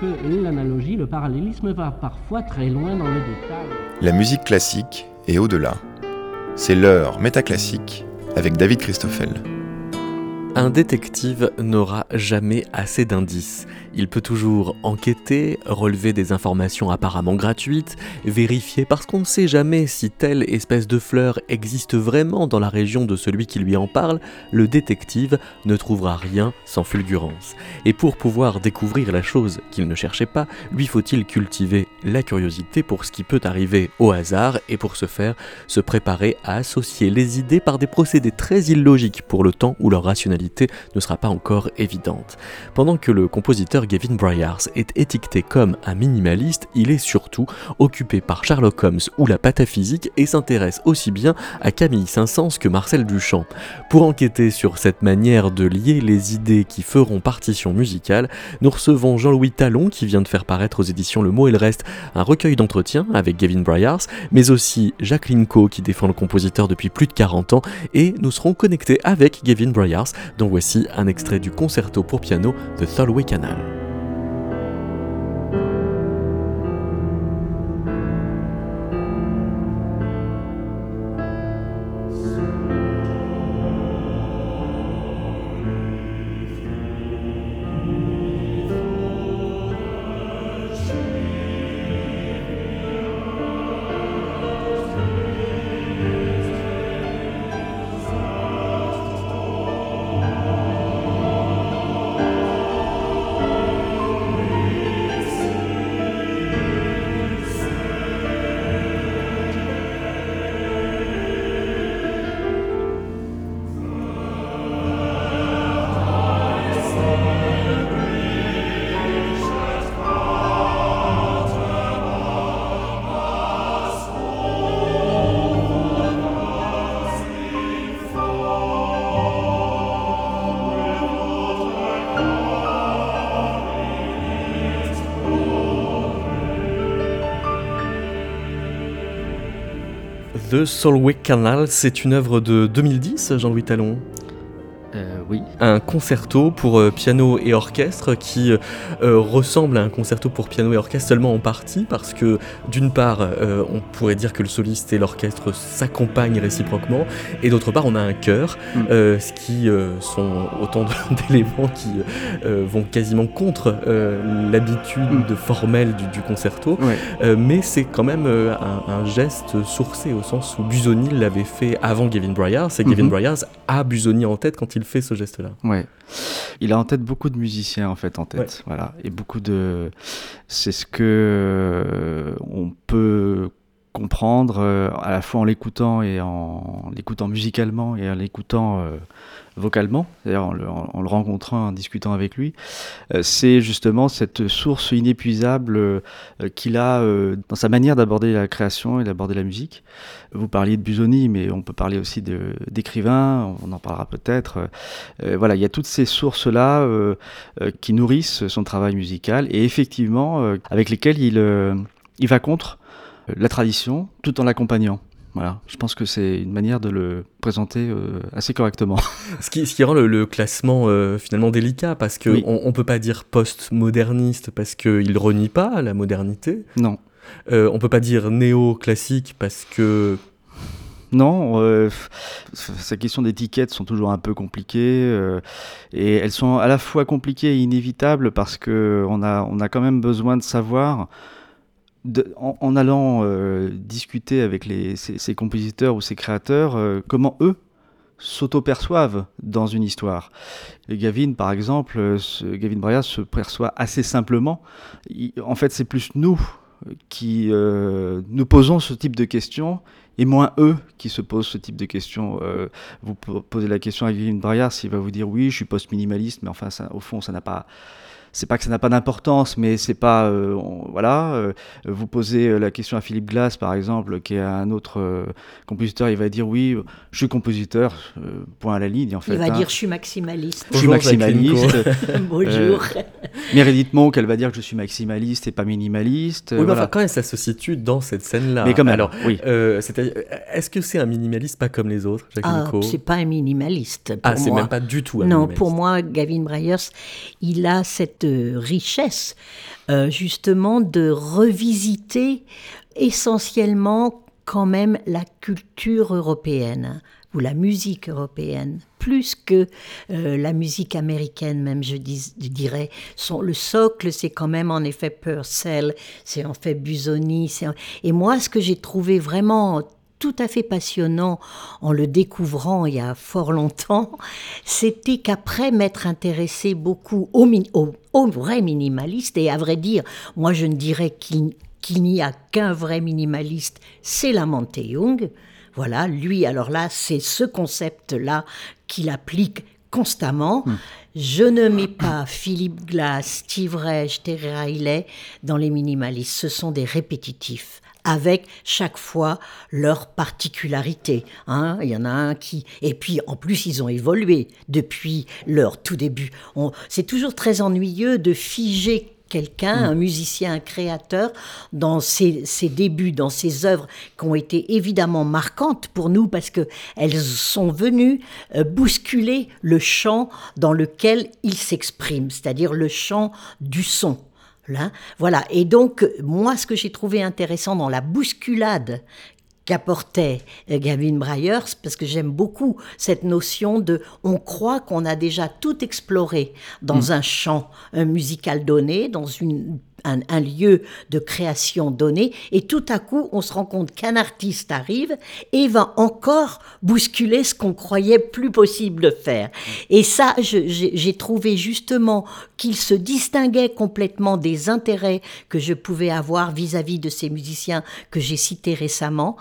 que l'analogie, le parallélisme va parfois très loin dans le détail. La musique classique est au-delà. C'est l'heure métaclassique avec David Christoffel. Un détective n'aura jamais assez d'indices. Il peut toujours enquêter, relever des informations apparemment gratuites, vérifier parce qu'on ne sait jamais si telle espèce de fleur existe vraiment dans la région de celui qui lui en parle, le détective ne trouvera rien sans fulgurance. Et pour pouvoir découvrir la chose qu'il ne cherchait pas, lui faut-il cultiver la curiosité pour ce qui peut arriver au hasard et pour ce faire, se préparer à associer les idées par des procédés très illogiques pour le temps où leur rationalité? Ne sera pas encore évidente. Pendant que le compositeur Gavin Bryars est étiqueté comme un minimaliste, il est surtout occupé par Sherlock Holmes ou la pataphysique et s'intéresse aussi bien à Camille Saint-Saëns que Marcel Duchamp. Pour enquêter sur cette manière de lier les idées qui feront partition musicale, nous recevons Jean-Louis Talon qui vient de faire paraître aux éditions Le Mot et le Reste un recueil d'entretien avec Gavin Bryars, mais aussi Jacqueline Coe qui défend le compositeur depuis plus de 40 ans et nous serons connectés avec Gavin Bryars, dont voici un extrait du concerto pour piano de Tholway Canal. Solway Canal, c'est une œuvre de 2010, Jean-Louis Talon? Oui. Un concerto pour euh, piano et orchestre qui euh, euh, ressemble à un concerto pour piano et orchestre seulement en partie parce que d'une part on pourrait dire que le soliste et l'orchestre s'accompagnent réciproquement et d'autre part on a un chœur, mm. ce qui sont autant d'éléments qui vont quasiment contre l'habitude mm. formelle du, concerto, mais c'est quand même un, geste sourcé au sens où Busoni l'avait fait avant Gavin Bryars et Gavin mm-hmm. Bryars a Busoni en tête quand il fait ce geste-là. Ouais. Il a en tête beaucoup de musiciens en fait en tête, voilà, et beaucoup de. C'est ce que euh, on peut comprendre euh, à la fois en l'écoutant et en l'écoutant musicalement et en l'écoutant euh, vocalement, d'ailleurs en, le rencontrant, en discutant avec lui, euh, c'est justement cette source inépuisable euh, qu'il a euh, dans sa manière d'aborder la création et d'aborder la musique. Vous parliez de Busoni, mais on peut parler aussi d'écrivains, on en parlera peut-être. voilà, il y a toutes ces sources-là qui nourrissent son travail musical et effectivement avec lesquelles il, il va contre la tradition tout en l'accompagnant. Voilà, je pense que c'est une manière de le présenter euh, assez correctement. ce, qui, ce qui rend le, classement euh, finalement délicat, parce qu'on on, ne peut pas dire post-moderniste parce qu'il renie pas la modernité. Non. Euh, on peut pas dire néo-classique parce que... Non, euh, ces questions d'étiquette sont toujours un peu compliquées et elles sont à la fois compliquées et inévitables parce qu'on a, on a quand même besoin de savoir en, allant euh, discuter avec les, ces, compositeurs ou ces créateurs, euh, comment eux s'auto-perçoivent dans une histoire. Gavin, par exemple, euh, Gavin Bryas se perçoit assez simplement. en fait, c'est plus nous qui nous posons ce type de questions et moins eux qui se posent ce type de questions. vous posez la question à Gavin Bryas, il va vous dire oui, je suis post-minimaliste, mais enfin, au fond, ça n'a pas c'est pas que ça n'a pas d'importance, mais c'est pas, euh, voilà. Euh, vous posez euh, la question à Philippe Glass, par exemple, qui est un autre compositeur, il va dire oui, je suis compositeur, point à la ligne, en fait. Il va hein. dire je suis maximaliste. Je suis maximaliste. Bonjour. Meredith Monk, elle va dire que je suis maximaliste et pas minimaliste. Oui, mais enfin, quand même, ça se situe dans cette scène-là. Mais quand même, Alors, oui. euh, c'est-à-dire, est-ce que c'est un minimaliste pas comme les autres, Jacques Ah, Nico c'est pas un minimaliste. Pour Ah, c'est même pas du tout un Non, minimaliste. pour moi, Gavin Bryars, il a cette richesse, euh, justement, de revisiter essentiellement quand même la culture européenne ou la musique européenne, plus que euh, la musique américaine, même je, dirais. Son, le socle, c'est quand même en effet Purcell, c'est en fait Busoni. Et moi, ce que j'ai trouvé vraiment tout à fait passionnant en le découvrant il y a fort longtemps, c'était qu'après m'être intéressé beaucoup au, min- au, au vrai minimaliste, et à vrai dire, moi je ne dirais qu'il n'y a qu'un vrai minimaliste, c'est Lamante Young. Voilà, lui, alors là, c'est ce concept-là qu'il applique constamment. Je ne mets pas Philippe Glass, Steve Reich, Terry Riley dans les minimalistes. Ce sont des répétitifs avec chaque fois leur particularité. hein. Il y en a un qui... Et puis, en plus, ils ont évolué depuis leur tout début. On- C'est toujours très ennuyeux de figer quelqu'un, un musicien, un créateur, dans ses, ses débuts, dans ses œuvres qui ont été évidemment marquantes pour nous parce que elles sont venues euh, bousculer le champ dans lequel il s'exprime, c'est-à-dire le champ du son. Là, voilà. Et donc, moi, ce que j'ai trouvé intéressant dans la bousculade qu'apportait euh, Gavin Bryars, parce que j'aime beaucoup cette notion de on croit qu'on a déjà tout exploré dans un champ musical donné, dans une un, lieu de création donné, et tout à coup, on se rend compte qu'un artiste arrive et va encore bousculer ce qu'on croyait plus possible de faire. Et ça, j'ai trouvé justement qu'il se distinguait complètement des intérêts que je pouvais avoir vis-à-vis de ces musiciens que j'ai cités récemment.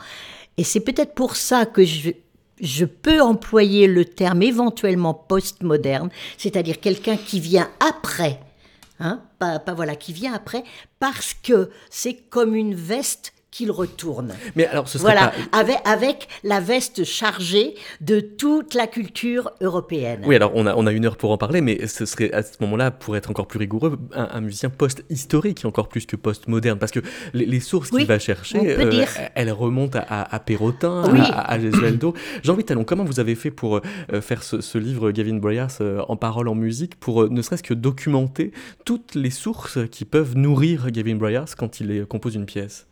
Et c'est peut-être pour ça que je, je peux employer le terme éventuellement postmoderne, c'est-à-dire quelqu'un qui vient après Hein, pas, voilà, qui vient après, parce que c'est comme une veste qu'il retourne. Mais alors, ce serait Voilà, pas... avec, avec la veste chargée de toute la culture européenne. Oui, alors on a, on a une heure pour en parler, mais ce serait à ce moment-là, pour être encore plus rigoureux, un, un musicien post-historique, encore plus que post-moderne, parce que les, les sources Oui, qu'il va chercher, dire. elles remontent à, à, à Perrotin, Oui. à, à Gesualdo. Jean-Louis Talon, comment vous avez fait pour euh, faire ce, ce livre Gavin Bryars euh, en parole, en musique, pour euh, ne serait-ce que documenter toutes les sources qui peuvent nourrir Gavin Bryars quand il euh, compose une pièce?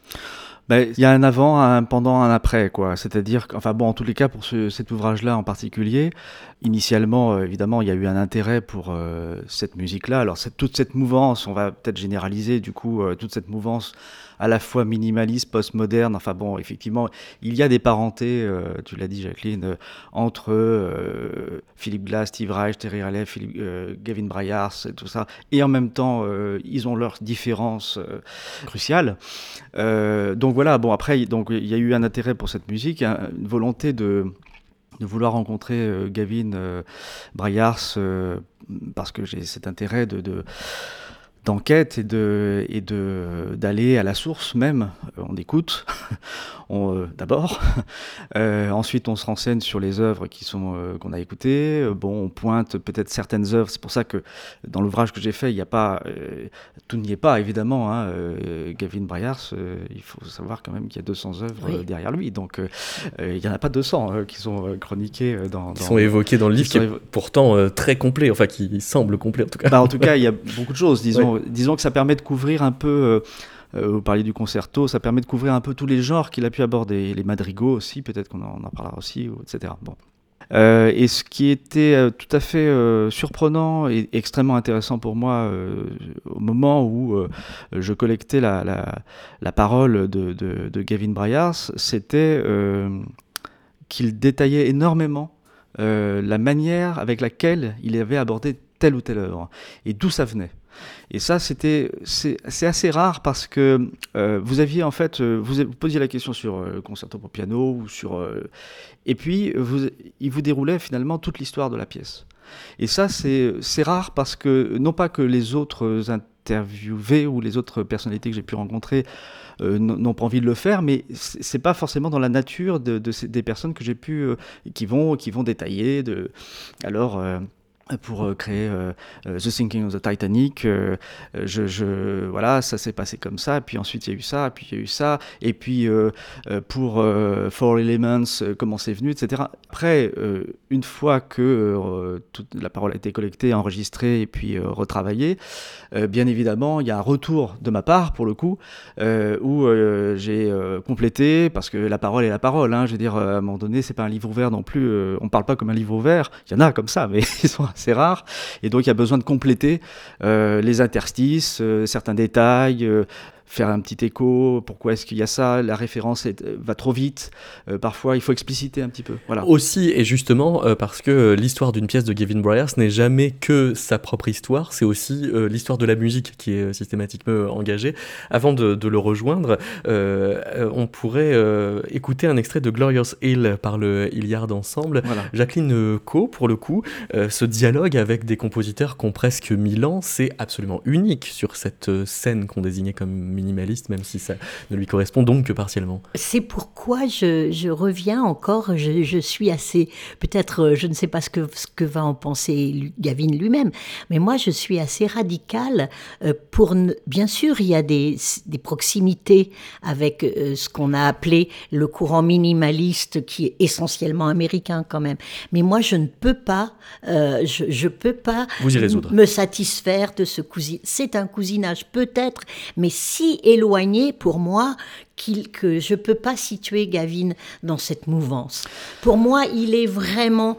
Il y a un avant, un pendant, un après, quoi. C'est-à-dire, enfin bon, en tous les cas, pour ce- cet ouvrage-là en particulier, initialement, euh, évidemment, il y a eu un intérêt pour euh, cette musique-là. Alors, toute cette mouvance, on va peut-être généraliser, du coup, euh, toute cette mouvance à la fois minimaliste, postmoderne. Enfin bon, effectivement, il y a des parentés, euh, tu l'as dit, Jacqueline, euh, entre euh, Philippe Glass, Steve Reich, Terry Philippe- euh, Gavin Bryars, et tout ça. Et en même temps, ils ont leurs différences cruciales. Donc voilà, bon après, il y a eu un intérêt pour cette musique, un- une volonté de, de vouloir rencontrer Gavin euh, Bryars parce que j'ai cet intérêt de- d'enquête et de et de d'aller à la source même. Euh, on écoute, on, euh, d'abord. Euh, ensuite, on se renseigne sur les œuvres qui sont euh, qu'on a écoutées. Bon, on pointe peut-être certaines œuvres. C'est pour ça que dans l'ouvrage que j'ai fait, il n'y a pas euh, tout n'y est pas évidemment. hein. Euh, Gavin Bryars, euh, il faut savoir quand même qu'il y a 200 œuvres Oui. derrière lui. Donc, il n'y en a pas 200 euh, qui sont chroniquées dans. Qui dans- sont évoqués dans le livre, qui est évo- pourtant euh, très complet, enfin qui semble complet en tout cas. Bah, en tout cas, il y a beaucoup de choses. Disons, disons que ça permet de couvrir un peu. euh, euh, vous parliez du concerto, ça permet de couvrir un peu tous les genres qu'il a pu aborder. Les madrigaux aussi, peut-être qu'on en, parlera aussi, etc. Bon. Euh, et ce qui était tout à fait surprenant et extrêmement intéressant pour moi au moment où je collectais la, parole de, Gavin Bryars, c'était qu'il détaillait énormément la manière avec laquelle il avait abordé telle ou telle œuvre et d'où ça venait. Et ça, c'était, c'est, assez rare parce que euh, vous aviez en fait, euh, vous, posiez la question sur euh, le concerto pour piano ou sur, et puis vous, il vous déroulait finalement toute l'histoire de la pièce. Et ça, c'est, rare parce que non pas que les autres interviewés ou les autres personnalités que j'ai pu rencontrer n'ont pas envie de le faire, mais c'est pas forcément dans la nature des personnes que j'ai pu, qui vont, qui vont détailler. De, alors. Pour euh, créer euh, euh, The Sinking of the Titanic. je, voilà, ça s'est passé comme ça. Puis ensuite, il y a eu ça, puis il y a eu ça. Et puis pour Four Elements, comment c'est venu, etc. Après, une fois que toute la parole a été collectée, enregistrée et puis retravaillée, bien évidemment, il y a un retour de ma part, pour le coup, où j'ai complété, parce que la parole est la parole. Hein, je veux dire, à un moment donné, c'est pas un livre ouvert non plus. on parle pas comme un livre ouvert. Il y en a comme ça, mais ils sont c'est rare. Et donc, il y a besoin de compléter euh, les interstices, euh, certains détails, euh, faire un petit écho, pourquoi est-ce qu'il y a ça, la référence euh, va trop vite, euh, parfois il faut expliciter un petit peu. Voilà. Aussi et justement euh, parce que l'histoire d'une pièce de Gavin Bryars n'est jamais que sa propre histoire, c'est aussi l'histoire de la musique qui est systématiquement engagée. Avant de, le rejoindre, on pourrait écouter un extrait de Glorious Hill par le Hilliard Ensemble. Jacqueline Co, pour le coup, ce dialogue avec des compositeurs qui ont presque mille ans, c'est absolument unique sur cette scène qu'on désignait comme minimaliste, même si ça ne lui correspond donc que partiellement. C'est pourquoi je, reviens encore, je, suis assez, peut-être, euh, je ne sais pas ce que, ce que va en penser Gavin lui-même, mais moi je suis assez radical euh, pour, bien sûr, il y a des, des proximités avec euh, ce qu'on a appelé le courant minimaliste qui est essentiellement américain quand même, mais moi je ne peux pas, je, je peux pas me satisfaire de ce cousinage. C'est un cousinage peut-être, mais si éloigné pour moi que je ne peux pas situer Gavin dans cette mouvance. Pour moi, il est vraiment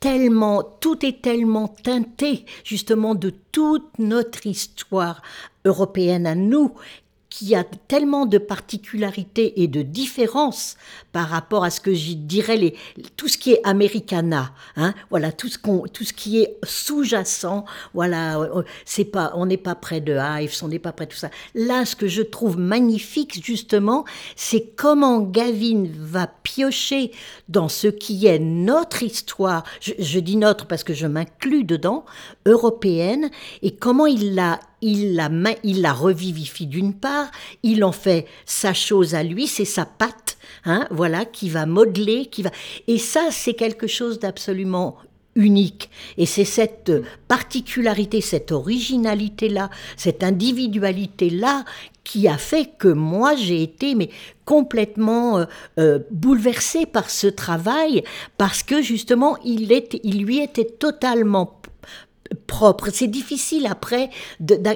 tellement, tout est tellement teinté justement de toute notre histoire européenne à nous qui a tellement de particularités et de différences par rapport à ce que je dirais tout ce qui est americana, hein, voilà tout ce tout ce qui est sous-jacent, voilà, euh, c'est pas, on n'est pas près de Hives, on n'est pas près de tout ça. Là, ce que je trouve magnifique justement, c'est comment Gavin va piocher dans ce qui est notre histoire. Je dis notre parce que je m'inclus dedans, européenne, et comment il l'a il la, revivifie d'une part, il en fait sa chose à lui, c'est sa patte, hein, voilà, qui va modeler, qui va. Et ça, c'est quelque chose d'absolument unique. Et c'est cette particularité, cette originalité-là, cette individualité-là qui a fait que moi j'ai été mais complètement euh, euh, bouleversée par ce travail parce que justement il lui était totalement propre. C'est difficile après,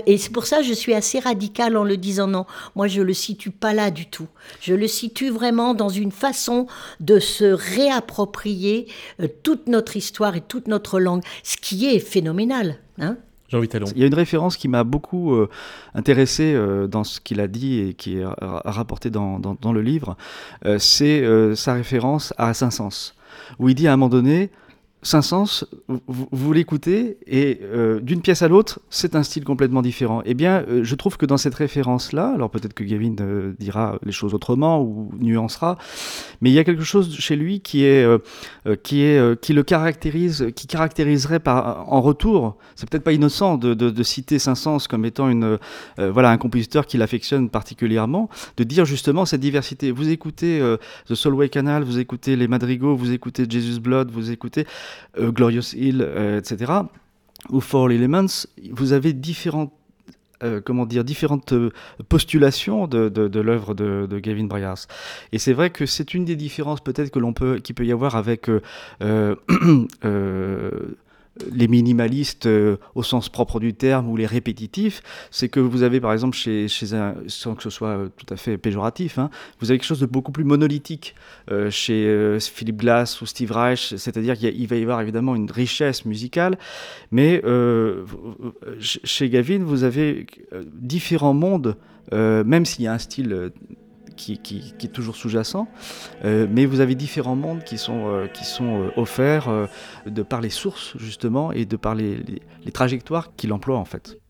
et c'est pour ça que je suis assez radicale en le disant non. Moi, je le situe pas là du tout. Je le situe vraiment dans une façon de se réapproprier euh, toute notre histoire et toute notre langue, ce qui est phénoménal. Hein il y a une référence qui m'a beaucoup euh, intéressé euh, dans ce qu'il a dit et qui est rapporté dans, dans, le livre. c'est sa référence à Saint-Saëns, où il dit à un moment donné Saint-Saëns, vous, l'écoutez et euh, d'une pièce à l'autre, c'est un style complètement différent. Eh bien, euh, je trouve que dans cette référence-là, alors peut-être que Gavin euh, dira les choses autrement ou nuancera, mais il y a quelque chose chez lui qui est qui est qui le caractérise, qui caractériserait par en retour. C'est peut-être pas innocent de, de, citer Saint-Saëns comme étant une voilà un compositeur qu'il affectionne particulièrement, de dire justement cette diversité. Vous écoutez The Solway Canal, vous écoutez les Madrigaux, vous écoutez Jesus Blood, vous écoutez euh, Glorious Hill, euh, etc., ou Four Elements, vous avez différentes euh, comment dire, différentes postulations de, l'œuvre de, Gavin Bryars. Et c'est vrai que c'est une des différences peut-être que peut, qu'il peut y avoir avec les minimalistes euh, au sens propre du terme ou les répétitifs, c'est que vous avez par exemple chez, un, sans que ce soit euh, tout à fait péjoratif, hein, vous avez quelque chose de beaucoup plus monolithique euh, chez Philippe Glass ou Steve Reich, c'est-à-dire qu'il va y avoir évidemment une richesse musicale, mais chez Gavin vous avez différents mondes, même s'il y a un style qui, est toujours sous-jacent, euh, mais vous avez différents mondes qui sont, euh, euh, offerts de par les sources justement et de par les, les trajectoires qu'il emploie en fait.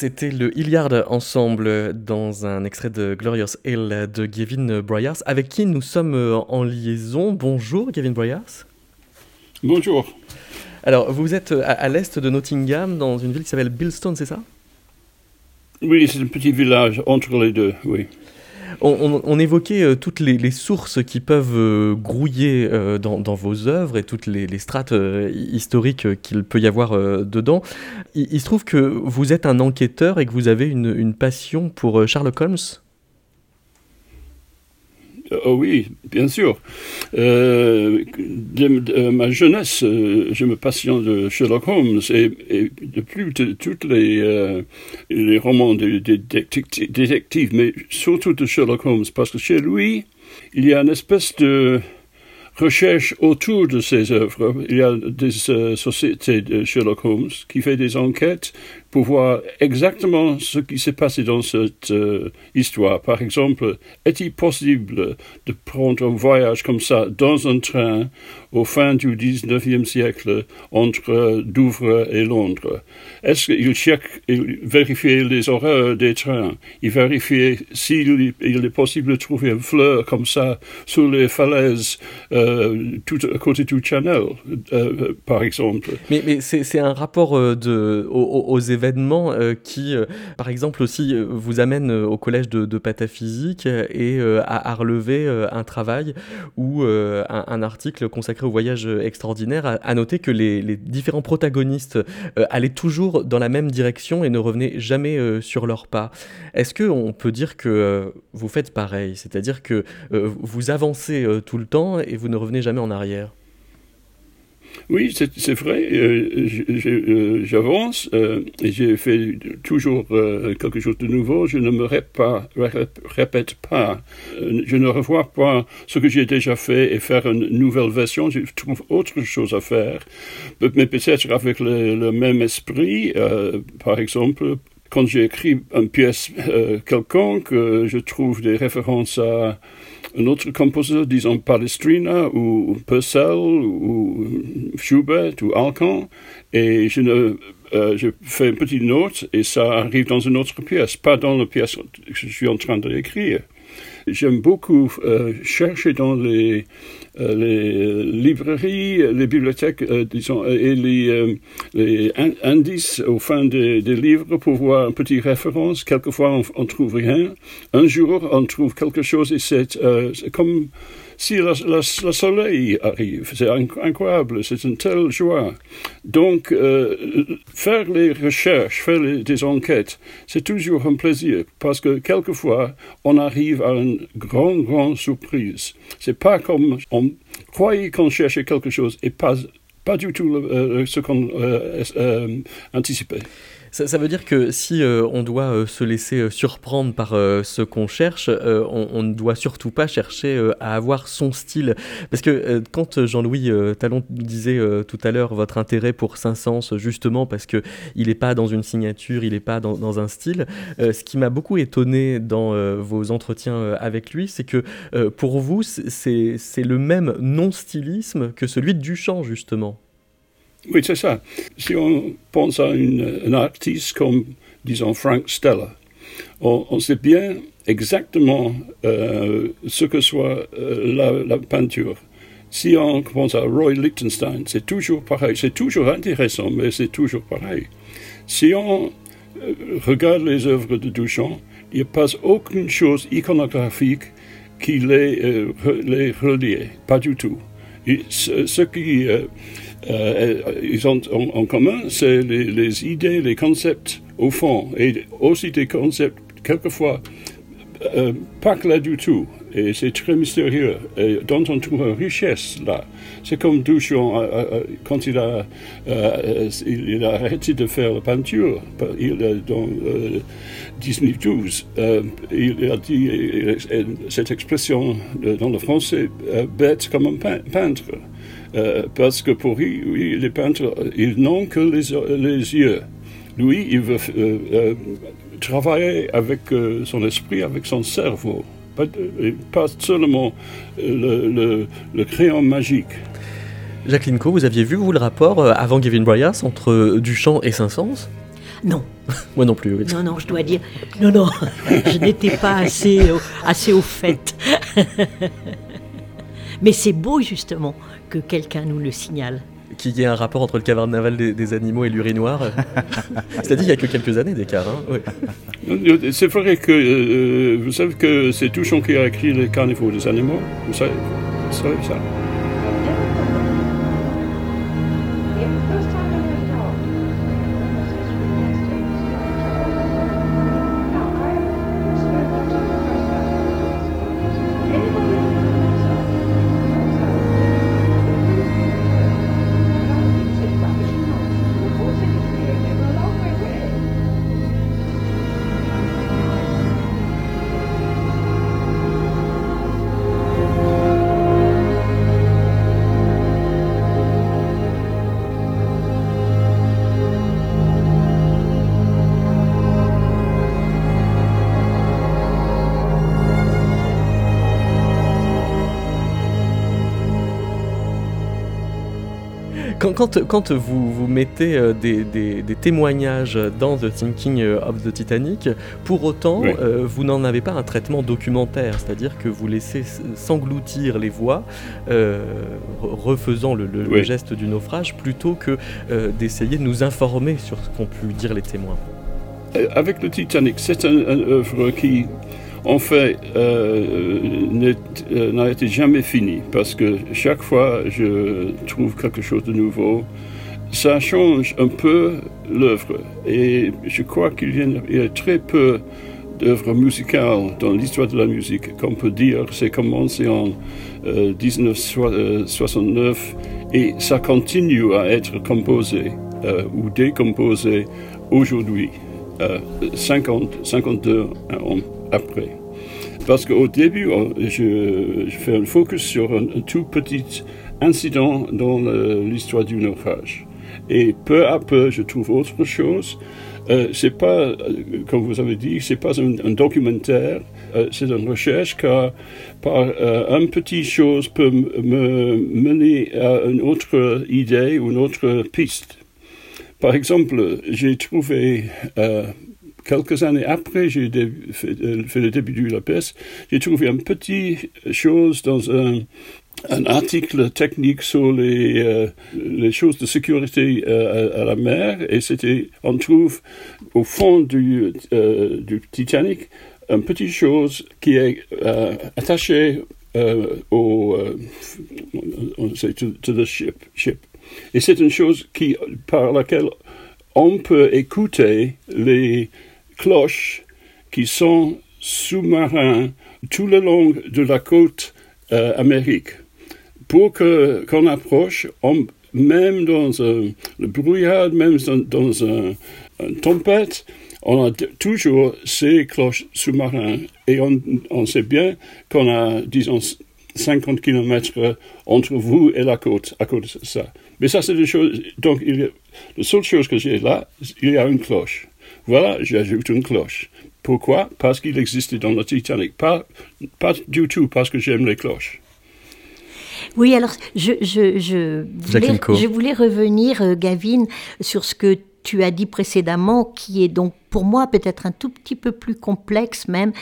C'était le Hilliard Ensemble dans un extrait de Glorious Hill de Gavin Bryars, avec qui nous sommes en liaison. Bonjour Gavin Bryars. Bonjour. Alors, vous êtes à, l'est de Nottingham, dans une ville qui s'appelle Bilstone, c'est ça? Oui, c'est un petit village entre les deux, oui. On, évoquait euh, toutes les, sources qui peuvent euh, grouiller euh, dans, vos œuvres et toutes les, strates historiques qu'il peut y avoir dedans. Il, se trouve que vous êtes un enquêteur et que vous avez une passion pour Sherlock Holmes? Oh oui, bien sûr. Euh, de, ma jeunesse, euh, je me passionne de Sherlock Holmes et, de plus de tous les, euh, les romans de, de, détectives, mais surtout de Sherlock Holmes, parce que chez lui, il y a une espèce de recherche autour de ses œuvres. Il y a des sociétés de Sherlock Holmes qui fait des enquêtes pour voir exactement ce qui s'est passé dans cette euh, histoire. Par exemple, est-il possible de prendre un voyage comme ça dans un train au fin du 19e siècle entre Douvres et Londres? Est-ce qu'il il vérifiait les horaires des trains Il vérifiait s'il il est possible de trouver une fleur comme ça sur les falaises euh, à côté du Channel, euh, par exemple? Mais, c'est un rapport aux, aux événements euh, qui, euh, par exemple, aussi euh, vous amène au collège de, pataphysique et à, relever un travail ou un, article consacré au voyage extraordinaire, à, noter que les, différents protagonistes allaient toujours dans la même direction et ne revenaient jamais sur leur pas. Est-ce qu'on peut dire que vous faites pareil, c'est-à-dire que vous avancez tout le temps et vous ne revenez jamais en arrière? Oui, c'est vrai. Euh, euh, j'avance euh, j'ai fait toujours quelque chose de nouveau. Je ne me répète pas, pas. je ne revois pas ce que j'ai déjà fait et faire une nouvelle version. Je trouve autre chose à faire, mais peut-être avec le, même esprit. par exemple, quand j'écris une pièce quelconque, je trouve des références à un autre compositeur, disons Palestrina ou Purcell ou Schubert ou Alcan, et euh, je fais une petite note et ça arrive dans une autre pièce, pas dans la pièce que je suis en train d'écrire. J'aime beaucoup euh, chercher dans les, les librairies, les bibliothèques, euh, disons, et les, les indices au fin des, des, livres pour voir une petite référence. Quelquefois, on, ne trouve rien. Un jour, on trouve quelque chose et c'est comme si le soleil arrive. C'est incroyable, c'est une telle joie. Donc, euh, faire les recherches, faire des enquêtes, c'est toujours un plaisir parce que quelquefois, on arrive à une grande, grande surprise. C'est pas comme on croyait qu'on cherchait quelque chose et pas, pas du tout euh, ce qu'on euh, anticipait. Ça, veut dire que si euh, on doit euh, se laisser euh, surprendre par ce qu'on cherche, on, ne doit surtout pas chercher à avoir son style. Parce que quand Jean-Louis Talon disait tout à l'heure votre intérêt pour Saint-Saëns, justement parce qu'il n'est pas dans une signature, il n'est pas dans, dans, un style, ce qui m'a beaucoup étonné dans vos entretiens avec lui, c'est que pour vous, c'est le même non-stylisme que celui de Duchamp, justement. Oui, c'est ça. Si on pense à un artiste comme, disons, Frank Stella, on, sait bien exactement euh, ce que soit euh, la, peinture. Si on pense à Roy Lichtenstein, c'est toujours pareil. C'est toujours intéressant, mais c'est toujours pareil. Si on euh, regarde les œuvres de Duchamp, il n'y a pas aucune chose iconographique qui les, les relie, pas du tout. ce, qui euh, ils ont en, commun, c'est les, idées, les concepts au fond, et aussi des concepts quelquefois euh, pas clairs du tout. Et c'est très mystérieux, et dont on trouve une richesse là. C'est comme Duchamp, euh, quand il a, il a arrêté de faire la peinture, il, dans 1912, il a dit cette expression dans le français, bête comme un peintre. Euh, parce que pour lui, les peintres, ils n'ont que les, les, yeux. Lui, il veut euh, euh, travailler avec son esprit, avec son cerveau, pas, pas seulement le, le, crayon magique. Jacqueline Co, vous aviez vu, vous, le rapport avant Gavin Bryars entre Duchamp et Saint-Saëns? Non. Moi non plus, oui. Non, non, je dois dire, non, non, je n'étais pas assez, assez au fait. Mais c'est beau justement que quelqu'un nous le signale. Qu'il y ait un rapport entre le carnaval des, des animaux et l'urinoir. C'est-à-dire qu'il y a que quelques années d'écart. Hein ouais. C'est vrai que euh, vous savez que c'est Touchon qui a écrit les carnivores des animaux. Vous savez, vous savez ça Quand, vous, vous mettez euh, des, des- des témoignages dans The Thinking of the Titanic, pour autant, Oui. euh, vous n'en avez pas un traitement documentaire, c'est-à-dire que vous laissez s'engloutir les voix, euh, re- refaisant le, le- le Oui. geste du naufrage, plutôt que euh, d'essayer de nous informer sur ce qu'ont pu dire les témoins. Avec le Titanic, c'est un, œuvre qui, en fait, euh, n'est- euh, n'a été jamais finie parce que chaque fois je trouve quelque chose de nouveau. Ça change un peu l'œuvre et je crois qu'il y, a- très peu d'œuvres musicales dans l'histoire de la musique qu'on peut dire. C'est commencé en euh, 1969 et ça continue à être composé euh, ou décomposé aujourd'hui. Euh, 50, 52 ans après. Parce qu'au début, je, fais un focus sur un, tout petit incident dans l'histoire du naufrage. Et peu à peu, je trouve autre chose. Euh, c'est pas, euh, comme vous avez dit, c'est pas un, documentaire. Euh, c'est une recherche car par un petit chose peut me mener à une autre idée ou une autre piste. Par exemple, j'ai trouvé, quelques années après, j'ai euh, fait le début la peste, j'ai trouvé une petite chose dans un, article technique sur les, euh, choses de sécurité euh, à, la mer, et c'était, on trouve au fond du, du Titanic une petite chose qui est attachée au, on sait, to, to the ship, ship. Et c'est une chose qui, par laquelle on peut écouter les cloches qui sont sous-marins tout le long de la côte euh, Amérique. Pour que qu'on approche, même dans un, le brouillard, même dans, dans un, une tempête, on a toujours ces cloches sous-marins. Et on, sait bien qu'on a, disons, 50 km entre vous et la côte, à cause de ça. Mais ça, c'est des choses. Donc, la seule chose que j'ai là, il y a une cloche. Voilà, j'ajoute une cloche. Pourquoi? Parce qu'il existait dans le Titanic. Pas, pas du tout parce que j'aime les cloches. Oui, alors je, je, je, voulais, je voulais revenir, euh, Gavin, sur ce que tu as dit précédemment, qui est donc pour moi peut-être un tout petit peu plus complexe même.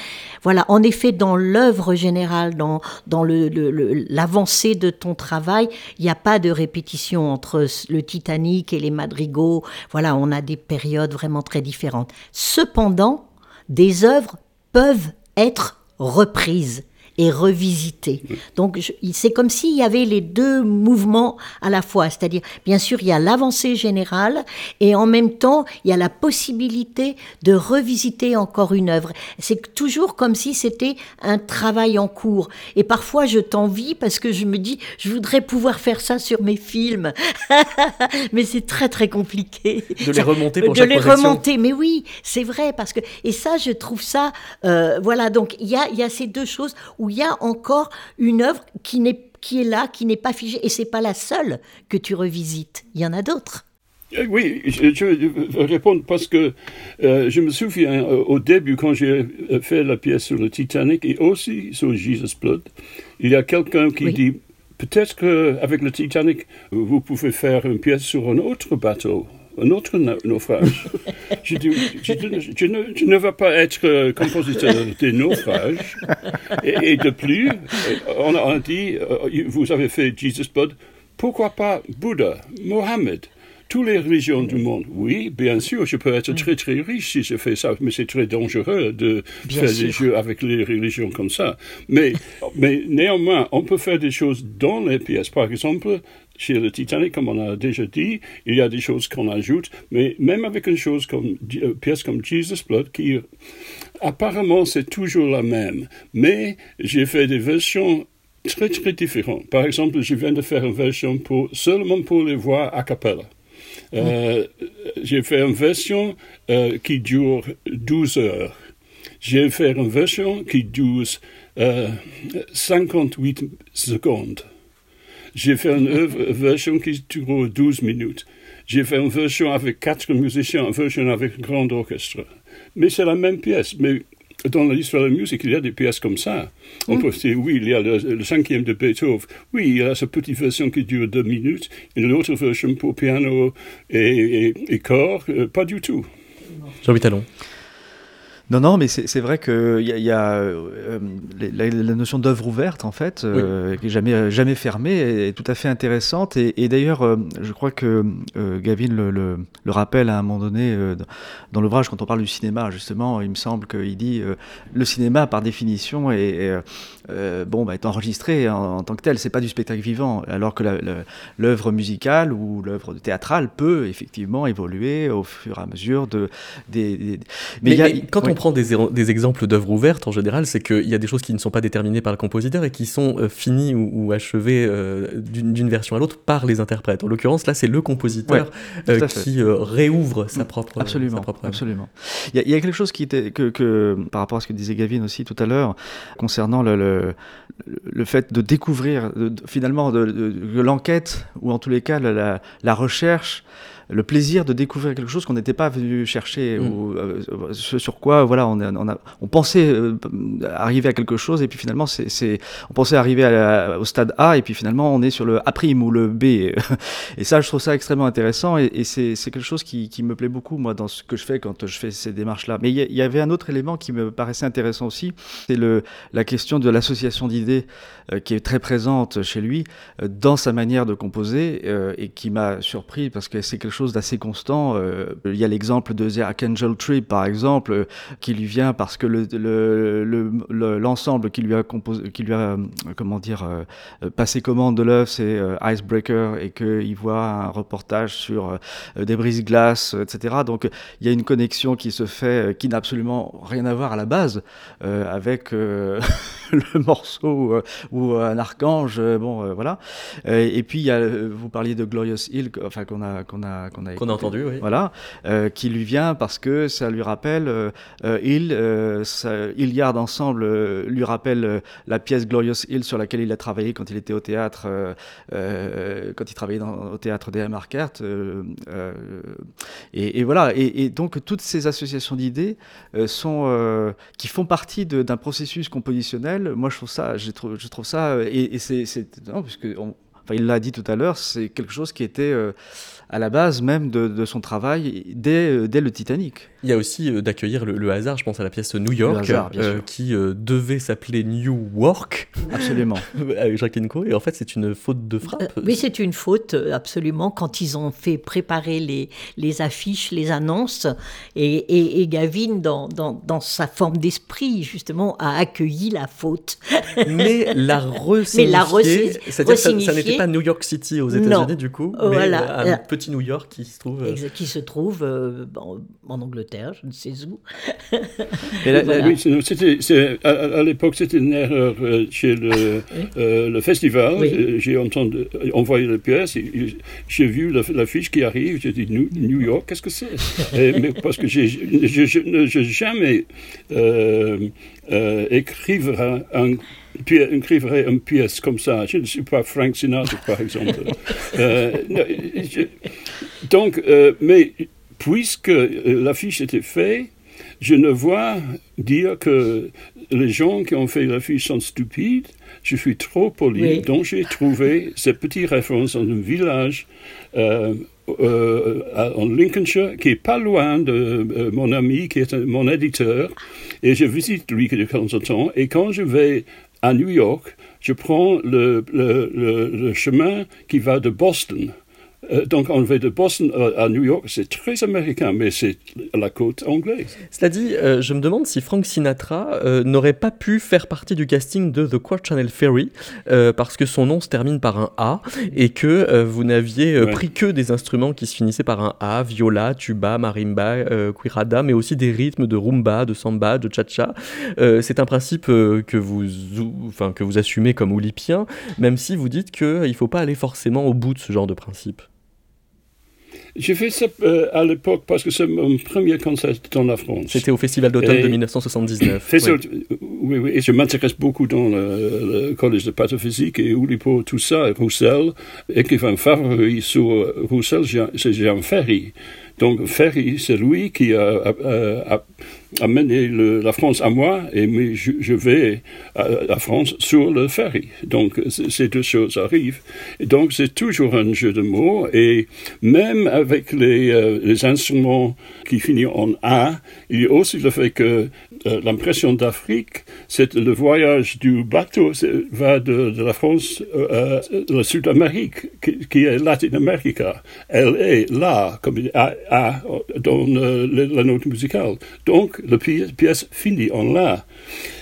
Voilà, en effet, dans l'œuvre générale, dans, dans le, le- l'avancée de ton travail, il n'y a pas de répétition entre le Titanic et les madrigaux. Voilà, on a des périodes vraiment très différentes. Cependant, des œuvres peuvent être reprises et revisitées. Donc c'est comme s'il y avait les deux mouvements à la fois, c'est-à-dire bien sûr il y a l'avancée générale et en même temps il y a la possibilité de revisiter encore une œuvre. C'est toujours comme si c'était un travail en cours. Et parfois je t'envie parce que je me dis je voudrais pouvoir faire ça sur mes films, mais c'est très très compliqué. De les remonter pour de chaque les projection. remonter, mais oui, c'est vrai parce que et ça, je trouve ça, euh, voilà. Donc il y a il y a ces deux choses où il y a encore une œuvre qui n'est qui est là, qui n'est pas figée, et c'est pas la seule que tu revisites. Il y en a d'autres. Euh, Oui, je, vais répondre parce que euh, je me souviens euh, au début quand j'ai fait la pièce sur le Titanic et aussi sur Jesus Blood, il y a quelqu'un qui Oui. dit peut-être qu'avec le Titanic vous pouvez faire une pièce sur un autre bateau un autre naufrage. je, dis, je, ne, je, ne, vais pas être compositeur des naufrages. Et, de plus, on a dit, vous avez fait Jesus Blood, pourquoi pas Bouddha, Mohammed? Toutes les religions du monde. Oui, bien sûr, je peux être très très riche si je fais ça, mais c'est très dangereux de faire des jeux avec les religions comme ça. Mais, mais néanmoins, on peut faire des choses dans les pièces. Par exemple, chez le Titanic, comme on a déjà dit, il y a des choses qu'on ajoute, mais même avec une chose comme une euh, pièce comme Jesus Blood, qui apparemment c'est toujours la même, mais j'ai fait des versions très très différentes. Par exemple, je viens de faire une version pour seulement pour les voix a cappella. Euh, j'ai fait une version euh, qui dure 12 heures. J'ai fait une version qui dure 58 euh, secondes. J'ai fait une version qui dure 12 minutes. J'ai fait une version avec quatre musiciens, une version avec un grand orchestre. Mais c'est la même pièce. Mais dans l'histoire de la musique, il y a des pièces comme ça. On mm. peut dire, oui, il y a le, cinquième de Beethoven. Oui, il y a cette petite version qui dure deux minutes. Et l'autre version pour piano et, et, corps, euh, pas du tout. Jean-Louis Talon. Non, non, mais c'est vrai qu'il y a, y a euh, la, notion d'œuvre ouverte, en fait, euh, qui est jamais, jamais fermée, est, tout à fait intéressante. Et, et d'ailleurs, euh, je crois que Gavin le, le, le, rappelle à un moment donné dans l'ouvrage, quand on parle du cinéma, justement, il me semble qu'il dit le cinéma, par définition, est, bon, bah, est enregistré en, tant que tel, c'est pas du spectacle vivant, alors que l'œuvre musicale ou l'œuvre théâtrale peut effectivement évoluer au fur et à mesure de. Des, Mais, y a, quand on prend des, des exemples d'œuvres ouvertes, en général, c'est qu'il y a des choses qui ne sont pas déterminées par le compositeur et qui sont euh, finies ou, achevées euh, d'une version à l'autre par les interprètes. En l'occurrence, là, c'est le compositeur euh, qui réouvre sa propre, absolument, sa propre absolument. Il y, a quelque chose qui était que, que, par rapport à ce que disait Gavin aussi tout à l'heure concernant le, le, le, fait de découvrir finalement l'enquête ou en tous les cas la recherche le plaisir de découvrir quelque chose qu'on n'était pas venu chercher, mm. ou euh, sur quoi voilà, on, on, a, on pensait euh, arriver à quelque chose, et puis finalement, c'est, on pensait arriver au stade A, et puis finalement, on est sur le A' ou le B. et ça, je trouve ça extrêmement intéressant, et, c'est, quelque chose qui, qui, me plaît beaucoup, moi, dans ce que je fais quand je fais ces démarches-là. Mais il y, avait un autre élément qui me paraissait intéressant aussi, c'est le, la question de l'association d'idées euh, qui est très présente chez lui dans sa manière de composer, et qui m'a surpris parce que c'est quelque chose d'assez constant. Euh, il y a l'exemple de The Archangel Trip, par exemple, euh, qui lui vient parce que l'ensemble le, le, qui lui a composé, qui lui a, euh, comment dire, passé commande de l'œuvre, c'est Icebreaker, et qu'il voit un reportage sur des brises-glaces, etc. Donc il y a une connexion qui se fait, qui n'a absolument rien à voir à la base avec le morceau ou un archange. bon, voilà. et puis il y a, vous parliez de Glorious Hill, enfin qu'on a, qu'on a qu'on a, entendu, oui. Voilà, euh, qui lui vient parce que ça lui rappelle, euh, euh il, euh, ça, Iliard ensemble lui rappelle la pièce Glorious Hill sur laquelle il a travaillé quand il était au théâtre, quand il travaillait dans, au théâtre des Marquert. Et, et, voilà, et, et, donc toutes ces associations d'idées sont qui font partie d'un processus compositionnel. Moi, je trouve ça, je trouve, je trouve ça, et, c'est, non, puisque on, enfin, il l'a dit tout à l'heure, c'est quelque chose qui était à la base même de, son travail dès, euh, dès, le Titanic. Il y a aussi euh, d'accueillir le, hasard, je pense à la pièce New York, euh, qui devait s'appeler New Work. Absolument. avec Jacques Enco, et en fait c'est une faute de frappe. oui, c'est une faute, absolument, quand ils ont fait préparer les, les affiches, les annonces, et, et, Gavin, dans, dans, dans, sa forme d'esprit, justement, a accueilli la faute. Mais la resignifié, c'est-à-dire que ça, n'était pas New York City aux États-Unis, du coup, mais voilà petit New York qui se trouve. Euh, qui se trouve euh, en, Angleterre, je ne sais où. Oui, à, l'époque, c'était une erreur euh, chez le, le festival. J'ai entendu, envoyé la pièce, j'ai vu l'affiche qui arrive, j'ai dit New, York, qu'est-ce que c'est? Mais Parce que je n'ai jamais écrire un écrivrait une pièce comme ça. Je ne suis pas Frank Sinatra, par exemple. euh, donc, euh, mais puisque l'affiche était faite, je ne vois dire que les gens qui ont fait la fille sont stupides, je suis trop poli, donc j'ai trouvé cette petite référence dans un village euh, en Lincolnshire, qui est pas loin de euh, mon ami, qui est mon éditeur, et je visite lui de temps en temps, et quand je vais à New York, je prends le, chemin qui va de Boston donc enlevé de Boston à New York, c'est très américain, mais c'est la côte anglaise. Cela dit, euh, je me demande si Frank Sinatra euh, n'aurait pas pu faire partie du casting de The Quart Channel Ferry, parce que son nom se termine par un A, et que vous n'aviez pris que des instruments qui se finissaient par un A, viola, tuba, marimba, cuirada, mais aussi des rythmes de rumba, de samba, de cha-cha. c'est un principe que, vous, enfin, que vous assumez comme oulipien, même si vous dites qu'il ne faut pas aller forcément au bout de ce genre de principe. J'ai fait ça euh, à l'époque parce que c'est mon premier concert dans la France. C'était au Festival d'automne de 1979. oui. oui. et je m'intéresse beaucoup dans le, collège de pataphysique et Oulipo, tout ça, et Roussel. Écrivain favori sur Roussel, c'est Jean Ferry. Donc Ferry, c'est lui qui a, a amener la France à moi et mais je, vais à la France sur le ferry. Donc ces deux choses arrivent. Et donc c'est toujours un jeu de mots et même avec les, euh, instruments qui finissent en A, il y a aussi le fait que euh, l'impression d'Afrique, c'est le voyage du bateau va de, la France euh, à la Sud-Amérique, qui, est Latin America. Elle est là, comme A, a dans la note musicale. Donc la pièce finit en La.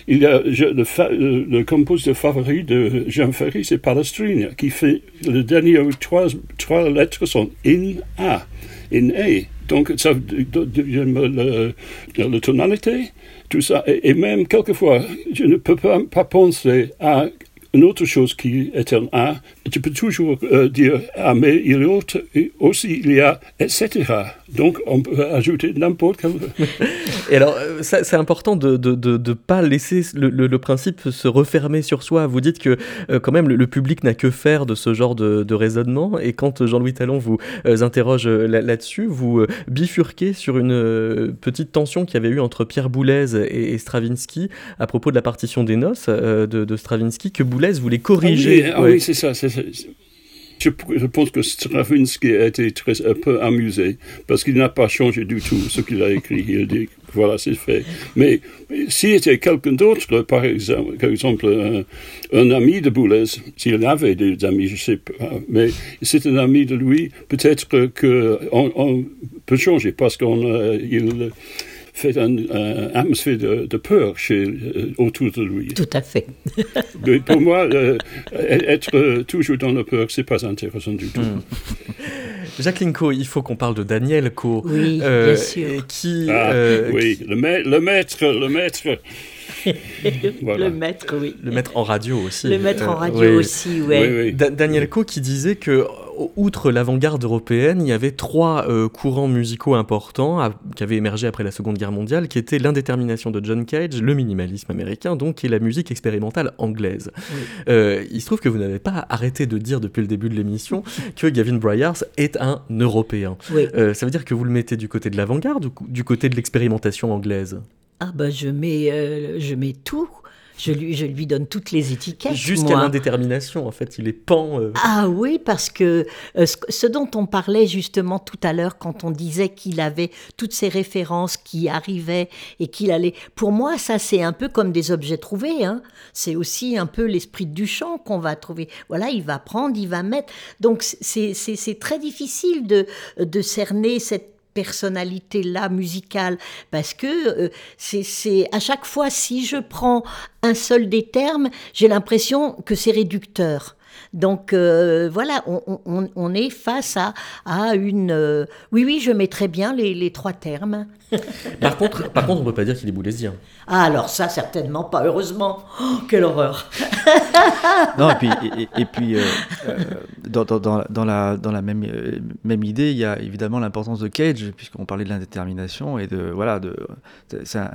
Il y a le, le, compositeur favori de Jean Ferry, c'est Palestrina, qui fait le dernier trois, trois lettres sont in A, in A. Donc, ça le, la tonalité, tout ça. Et, même quelquefois, je ne peux pas, pas penser à une autre chose qui est un A, tu peux toujours euh, dire Ah, mais il y a aussi, il y a, etc. Donc, on peut ajouter n'importe quel. Et alors, euh, c'est important de ne de, de, de, pas laisser le, le, principe se refermer sur soi. Vous dites que, euh, quand même, le, public n'a que faire de ce genre de, raisonnement. Et quand Jean-Louis Talon vous interroge là-dessus, vous bifurquez sur une petite tension qu'il y avait eu entre Pierre Boulez et, Stravinsky à propos de la partition des noces de, Stravinsky, que Boulez voulait corriger. Ah oui, ah oui c'est ça. Je, pense que Stravinsky a été très, un peu amusé parce qu'il n'a pas changé du tout ce qu'il a écrit. Il dit voilà, c'est fait. Mais s'il était quelqu'un d'autre, par exemple, un, ami de Boulez, s'il avait des amis, je ne sais pas, mais c'est un ami de lui, peut-être qu'on on peut changer parce qu'il fait un, atmosphère de, peur chez, euh, autour de lui. Tout à fait. pour moi, euh, être toujours dans la peur, c'est pas intéressant du tout. Hmm. Jacqueline Co, il faut qu'on parle de Daniel Co. Oui, euh, bien sûr. Qui, ah, oui, Le, le, maître, le maître. Le maître, oui. Le maître en radio aussi. Le maître en radio aussi, oui. Daniel Co qui disait que outre l'avant-garde européenne, il y avait trois euh, courants musicaux importants qui avaient émergé après la Seconde Guerre mondiale, qui étaient l'indétermination de John Cage, le minimalisme américain, donc, et la musique expérimentale anglaise. Euh, il se trouve que vous n'avez pas arrêté de dire depuis le début de l'émission que Gavin Bryars est un Européen. Euh, ça veut dire que vous le mettez du côté de l'avant-garde ou du côté de l'expérimentation anglaise? Ah bah je mets, je mets tout. Je lui, je lui donne toutes les étiquettes. Jusqu'à l'indétermination, en fait, il est pan. Euh. Ah oui, parce que euh, ce, dont on parlait justement tout à l'heure, quand on disait qu'il avait toutes ces références qui arrivaient et qu'il allait. Pour moi, ça, c'est un peu comme des objets trouvés. Hein. C'est aussi un peu l'esprit du chant qu'on va trouver. Voilà, il va prendre, il va mettre. Donc, c'est très difficile de, de cerner cette personnalité-là musicale, parce que euh, c'est à chaque fois, si je prends un seul des termes, j'ai l'impression que c'est réducteur. Donc euh, voilà, on, est face à, à une... Euh, oui, oui, je mets très bien les trois termes. par, contre, par contre, on ne peut pas dire qu'il est boulésien. Ah, alors ça, certainement pas, heureusement. Oh, quelle horreur Non, et puis, et, puis euh, dans, dans, dans, la, dans la même, même idée, il y a évidemment l'importance de Cage, puisqu'on parlait de l'indétermination, et de... Voilà, de, c'est un,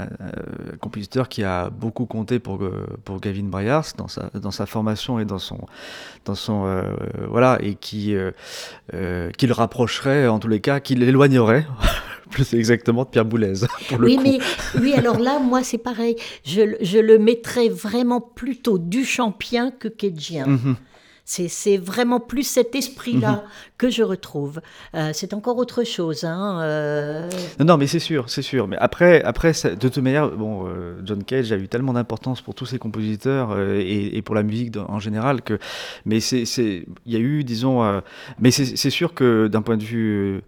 compositeur qui a beaucoup compté pour, pour Gavin Bryars dans sa, dans sa formation et dans son dans son euh, voilà et qui euh, euh, qui le rapprocherait en tous les cas, qui l'éloignerait plus exactement de Pierre Boulez. oui, mais oui, alors là, moi, c'est pareil. Je, je, le mettrais vraiment plutôt du champien que Kedgien. Mhm. C'est vraiment plus cet esprit-là mhm. que je retrouve. Euh, c'est encore autre chose. Hein, euh. Non, mais c'est sûr, c'est sûr. Mais après, après de toute manière, bon, euh, John Cage a eu tellement d'importance pour tous ses compositeurs et, pour la musique en général que. Mais c'est, il y a eu, disons, mais c'est sûr que d'un point de vue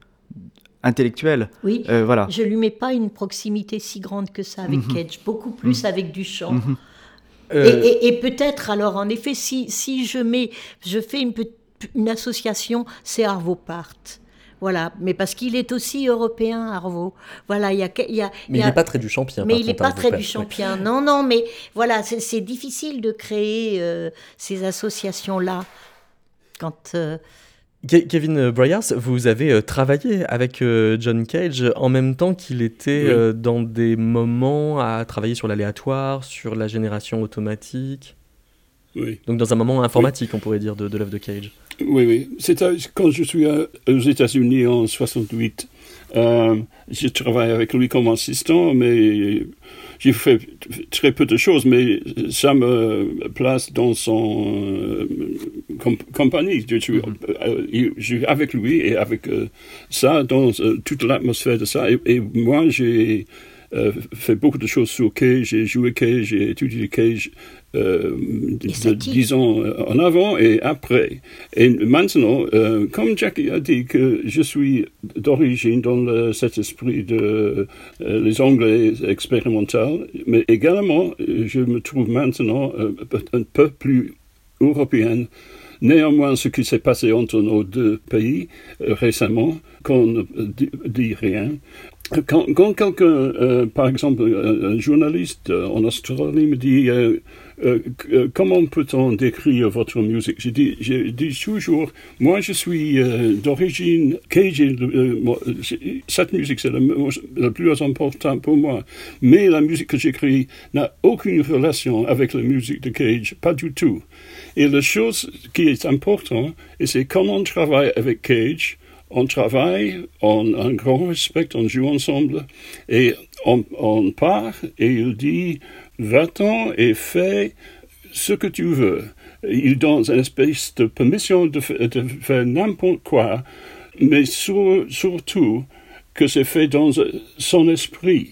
intellectuel. Oui, voilà. je lui mets pas une proximité si grande que ça avec mhm. Cage, beaucoup plus avec Duchamp. Euh, et, peut-être, alors, en effet, si, si je, mets, je fais une, une association, c'est Arvo Part. Voilà, mais parce qu'il est aussi européen, Arvo. Voilà, il y a, y a, mais il n'est pas très du champien. Mais il n'est pas très du champien. Non, non, mais voilà, c'est difficile de créer euh, ces associations-là quand. Kevin Bryars, vous avez euh, travaillé avec euh, John Cage en même temps qu'il était euh, dans des moments à travailler sur l'aléatoire, sur la génération automatique? Oui. Donc dans un moment informatique, on pourrait dire, de, de l'œuvre de Cage. Oui, oui. C'est quand je suis aux États-Unis en 68. Je travaille avec lui comme assistant, mais j'ai fait très peu de choses, mais ça me place dans son euh, compagnie. Je suis, euh, avec lui et avec euh, ça, dans toute l'atmosphère de ça. et moi, j'ai euh, fait beaucoup de choses sur Cage, j'ai joué Cage, j'ai étudié Cage, euh, disons, en avant et après. Et maintenant, euh, comme Jackie a dit que je suis d'origine dans cet esprit de les Anglais expérimental, mais également, je me trouve maintenant un peu plus européenne. Néanmoins, ce qui s'est passé entre nos deux pays récemment, qu'on ne dit rien, quand, quand quelqu'un, euh, par exemple, un, journaliste euh, en Australie me dit euh, comment peut-on décrire votre musique? Je dis, toujours, moi je suis d'origine cajun, cette musique c'est le, plus important pour moi, mais la musique que j'écris n'a aucune relation avec la musique de Cage, pas du tout. Et la chose qui est importante, c'est quand on travaille avec Cage, on travaille, on a un grand respect, on joue ensemble, et on, part, et il dit, va-t'en et fais ce que tu veux. Il donne une espèce de permission de, faire n'importe quoi, mais surtout que c'est fait dans son esprit.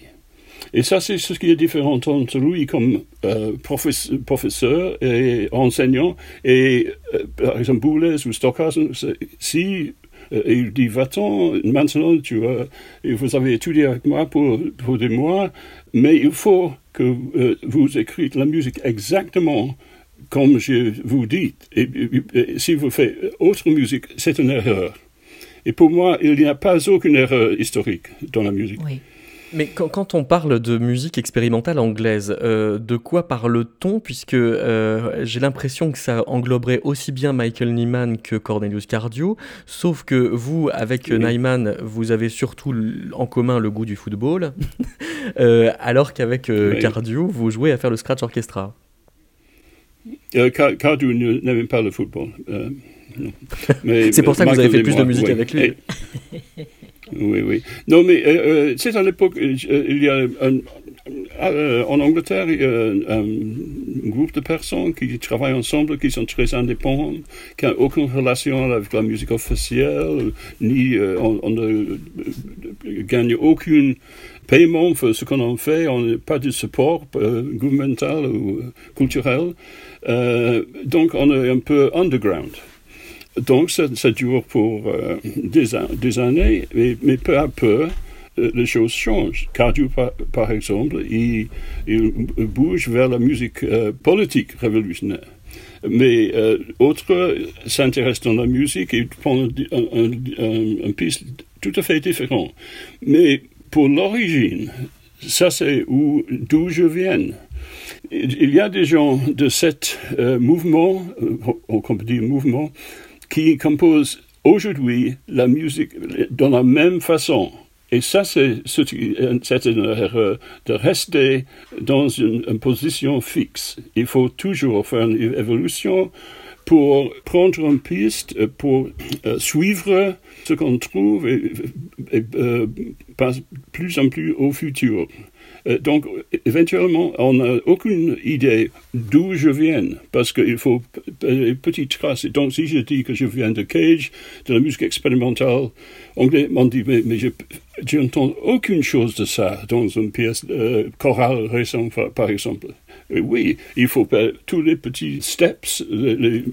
Et ça, c'est ce qui est différent entre lui comme euh, professeur, et enseignant et, euh, par exemple, Boulez ou Stockhausen. Si et il dit, va-t'en, maintenant, tu vous avez étudié avec moi pour, pour des mois, mais il faut que euh, vous écrivez la musique exactement comme je vous dis. Et, si vous faites autre musique, c'est une erreur. Et pour moi, il n'y a pas aucune erreur historique dans la musique. Oui. Mais quand, on parle de musique expérimentale anglaise, euh, de quoi parle-t-on? Puisque euh, j'ai l'impression que ça engloberait aussi bien Michael Nyman que Cornelius Cardew, sauf que vous, avec Nyman, vous avez surtout en commun le goût du football, euh, alors qu'avec Cardew, vous jouez à faire le scratch orchestra. Cardew n'aime pas le football. C'est pour ça que vous avez fait plus de musique avec lui. Oui, oui. Non, mais euh, euh, c'est à l'époque, euh, il y a un, en Angleterre, il y a un, groupe de personnes qui travaillent ensemble, qui sont très indépendants, qui n'ont aucune relation avec la musique officielle, ni on, ne gagne aucun paiement pour ce qu'on en fait, on n'a pas de support gouvernemental ou culturel. donc on est un peu underground. Donc ça, dure pour euh, des, années, mais, peu à peu, euh, les choses changent. Cardio, par, exemple, il, bouge vers la musique euh, politique révolutionnaire. Mais autres s'intéressent dans la musique et prennent un, un, piste tout à fait différent. Mais pour l'origine, ça c'est d'où je viens. Il y a des gens de ce mouvement, on peut dire mouvement, qui composent aujourd'hui la musique de la même façon. Et ça, c'est une erreur de rester dans une, position fixe. Il faut toujours faire une évolution pour prendre une piste, pour suivre ce qu'on trouve et, et plus en plus au futur. Euh, donc, éventuellement, on n'a aucune idée d'où je viens, parce qu'il faut une petite trace. donc, si je dis que je viens de Cage, de la musique expérimentale, anglais m'ont dit, mais, je n'entends aucune chose de ça dans une pièce euh, chorale récente, par exemple. oui, il faut faire tous les petits steps, les,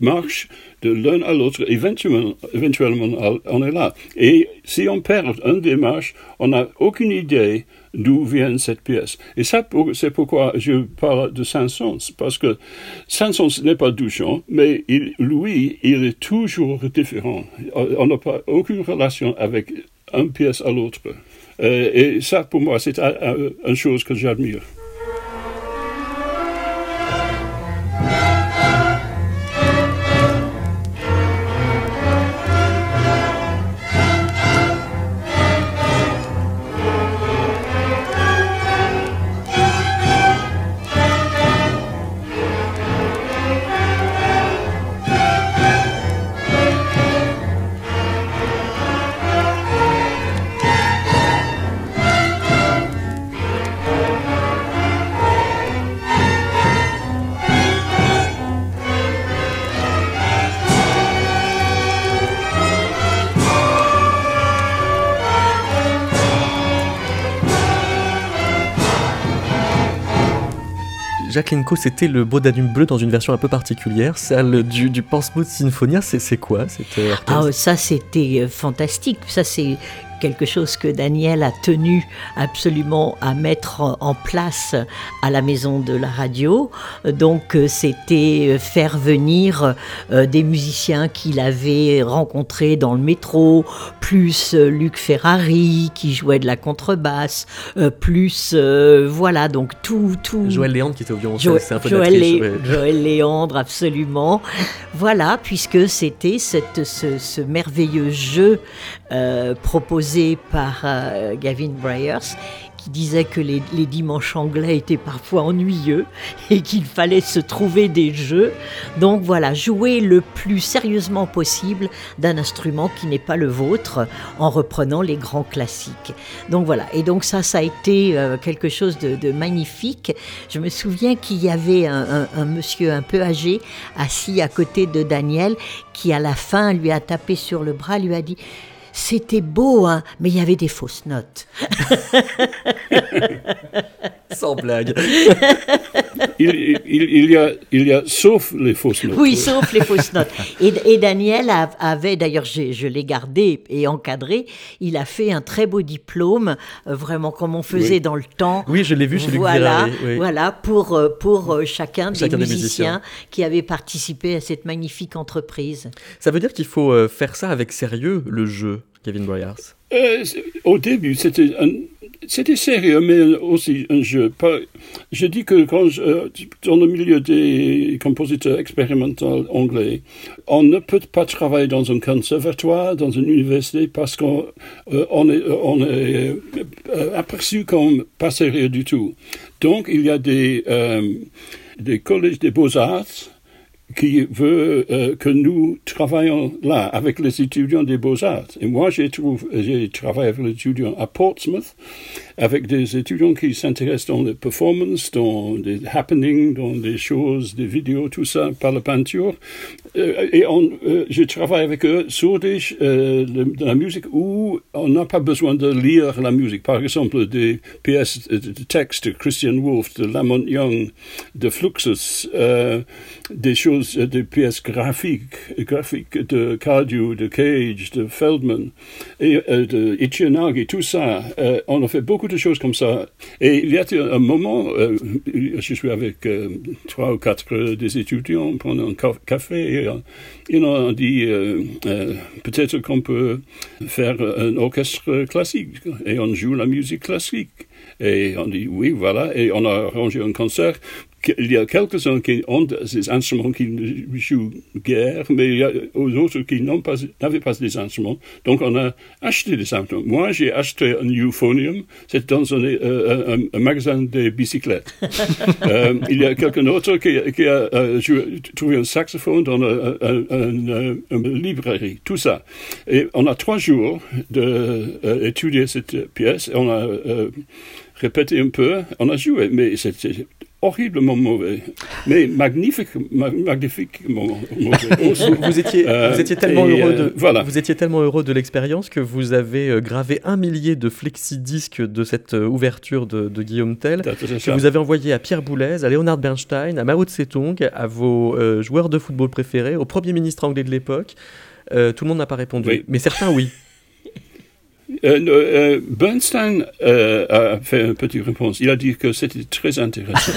marches de l'un à l'autre. Éventuellement, éventuellement, on est là. Et si on perd un des marches, on n'a aucune idée d'où vient cette pièce. Et ça, c'est pourquoi je parle de Saint-Saëns, parce que Saint-Saëns n'est pas Duchamp, mais lui, il est toujours différent. On n'a pas aucune relation avec une pièce à l'autre. Euh, et ça, pour moi, c'est une chose que j'admire. Jacqueline Co, c'était le Beau Danube bleu dans une version un peu particulière, celle du, du Portsmouth Sinfonia. C'est quoi cette Ah, ça c'était euh, fantastique. Ça c'est quelque chose que Daniel a tenu absolument à mettre en place à la maison de la radio. Donc euh, c'était euh, faire venir euh, des musiciens qu'il avait rencontrés dans le métro, plus Luc Ferrari qui jouait de la contrebasse, plus voilà donc tout tout. Joël Léandre qui était au violoncelle, c'est un peu Joël, Joël Léandre absolument. voilà puisque c'était ce, ce merveilleux jeu proposé par euh, Gavin Bryers qui disait que les, dimanches anglais étaient parfois ennuyeux et qu'il fallait se trouver des jeux. Donc voilà, jouer le plus sérieusement possible d'un instrument qui n'est pas le vôtre en reprenant les grands classiques. Donc voilà, et donc ça, ça a été euh, quelque chose de, magnifique. Je me souviens qu'il y avait un monsieur un peu âgé assis à côté de Daniel qui à la fin lui a tapé sur le bras, lui a dit c'était beau, hein, mais il y avait des fausses notes. Sans blague. il, il, y a, il y a, sauf les fausses notes. Oui, sauf les fausses notes. Et, Daniel avait, d'ailleurs, je, l'ai gardé et encadré, il a fait un très beau diplôme, euh, vraiment comme on faisait dans le temps. Oui, je l'ai vu chez voilà, Luc Voilà, pour, euh, pour euh, chacun, des, musiciens qui avaient participé à cette magnifique entreprise. Ça veut dire qu'il faut faire ça avec sérieux, le jeu, Kevin Boyars Au début, c'était c'était sérieux, mais aussi un jeu. je dis que quand je, dans le milieu des compositeurs expérimentaux anglais, on ne peut pas travailler dans un conservatoire, dans une université, parce qu'on euh, est, on euh, aperçu comme pas sérieux du tout. Donc, il y a des, euh, des collèges des beaux-arts qui veut euh, que nous travaillions là avec les étudiants des beaux-arts. Et moi, j'ai travaillé avec les étudiants à Portsmouth, avec des étudiants qui s'intéressent dans les performances, dans des happenings, dans des choses, des vidéos, tout ça, par la peinture. Euh, et on, euh, je travaille avec eux sur des, de, la musique où on n'a pas besoin de lire la musique. Par exemple, des pièces de texte de Christian Wolff, de Lamont Young, de Fluxus, des choses euh, des pièces graphiques, graphiques de Cardew, de Cage, de Feldman, euh, de Ichinagi, tout ça. Euh, on a fait beaucoup de choses comme ça. Et il y a un moment, je suis avec trois ou quatre des étudiants pendant un café, et ils ont dit peut-être qu'on peut faire un orchestre classique, et on joue la musique classique. Et on dit oui, voilà, et on a arrangé un concert il y a quelques-uns qui ont des instruments qui ne jouent guère, mais il y a autres qui n'avaient pas, pas des instruments. Donc on a acheté des instruments. Moi, j'ai acheté un euphonium, c'est dans un, euh, un, magasin de bicyclettes. euh, il y a quelqu'un d'autre qui, qui, a euh, trouvé un saxophone dans une librairie, tout ça. Et on a trois jours d'étudier cette pièce, on a répété un peu, on a joué, mais c'était horriblement mauvais, mais magnifique, magnifiquement mauvais. vous, étiez, euh, vous étiez tellement heureux de, euh, voilà. vous étiez tellement heureux de l'expérience que vous avez euh, gravé un millier de flexi-disques de cette ouverture de, Guillaume Tell, que vous avez envoyé à Pierre Boulez, à Leonard Bernstein, à Mao Tse-tung, à vos joueurs de football préférés, au premier ministre anglais de l'époque. tout le monde n'a pas répondu, mais certains oui. Euh, euh, Bernstein euh, a fait une petite réponse. Il a dit que c'était très intéressant.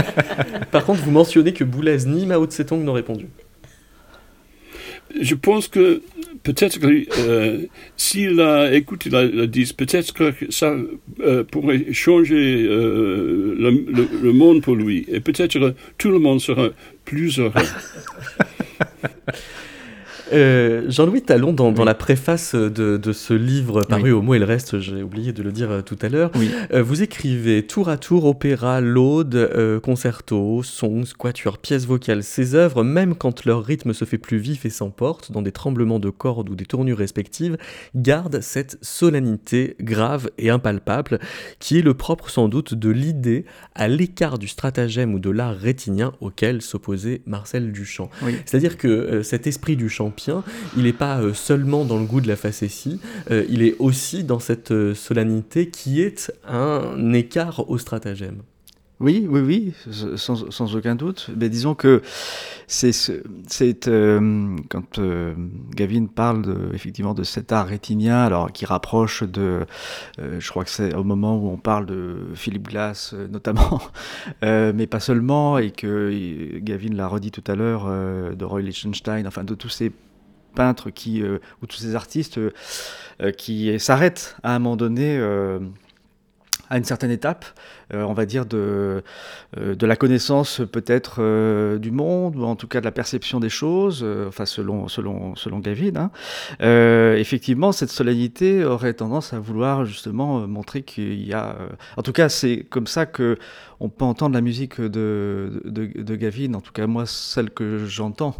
Par contre, vous mentionnez que Boulez ni Mao Tse-tung n'ont répondu. Je pense que peut-être que s'il a écouté la, disque, peut-être que ça pourrait changer le, monde pour lui. Et peut-être que tout le monde sera plus heureux. Euh, Jean-Louis Talon, dans, dans, la préface de, de ce livre paru au mot et le reste, j'ai oublié de le dire euh, tout à l'heure, euh, vous écrivez tour à tour opéra, laude, concerto, songs, quatuor, pièces vocales. Ces œuvres, même quand leur rythme se fait plus vif et s'emporte dans des tremblements de cordes ou des tournures respectives, gardent cette solennité grave et impalpable qui est le propre sans doute de l'idée à l'écart du stratagème ou de l'art rétinien auquel s'opposait Marcel Duchamp. C'est-à-dire que cet esprit du chant il n'est pas euh, seulement dans le goût de la facétie, euh, il est aussi dans cette euh, solennité qui est un écart au stratagème. Oui, oui, oui, sans, aucun doute. Mais disons que c'est quand Gavin parle de, effectivement de cet art rétinien, alors qui rapproche de, je crois que c'est au moment où on parle de Philippe Glass notamment, mais pas seulement, et que Gavin l'a redit tout à l'heure de Roy Lichtenstein, enfin de tous ces peintres qui, euh, ou tous ces artistes euh, euh, qui s'arrêtent à un moment donné à une certaine étape, on va dire, de, de la connaissance peut-être du monde, ou en tout cas de la perception des choses, enfin selon, selon, selon Gavin. Hein. effectivement, cette solennité aurait tendance à vouloir justement montrer qu'il y a... en tout cas, c'est comme ça que on peut entendre la musique de, de, Gavin, en tout cas moi, celle que j'entends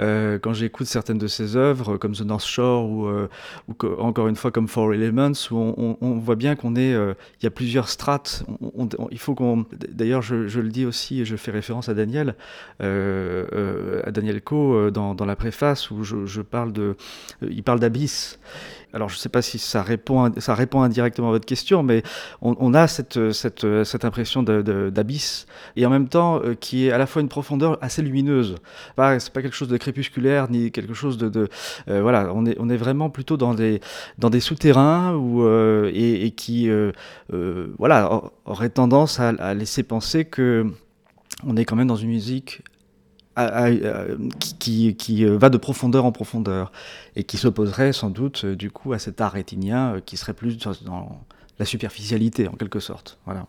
euh, quand j'écoute certaines de ses œuvres, comme The North Shore ou, euh, encore une fois comme Four Elements, où on, voit bien qu'on est, euh, il y a plusieurs strates. Il faut qu'on, d'ailleurs, je, le dis aussi, et je fais référence à Daniel, à Daniel Co dans, la préface où je, parle de, il parle d'abysse. Alors je ne sais pas si ça répond, ça répond indirectement à votre question, mais on, a cette, cette, impression d'abysse et en même temps euh, qui est à la fois une profondeur assez lumineuse. Pas, c'est pas quelque chose de crépusculaire ni quelque chose de, de euh, voilà, on est, on est vraiment plutôt dans des, dans des souterrains où, euh, et, qui voilà aurait tendance à, à laisser penser que on est quand même dans une musique qui, qui, euh, va de profondeur en profondeur et qui s'opposerait sans doute euh, du coup à cet art rétinien euh, qui serait plus dans la superficialité en quelque sorte. Voilà.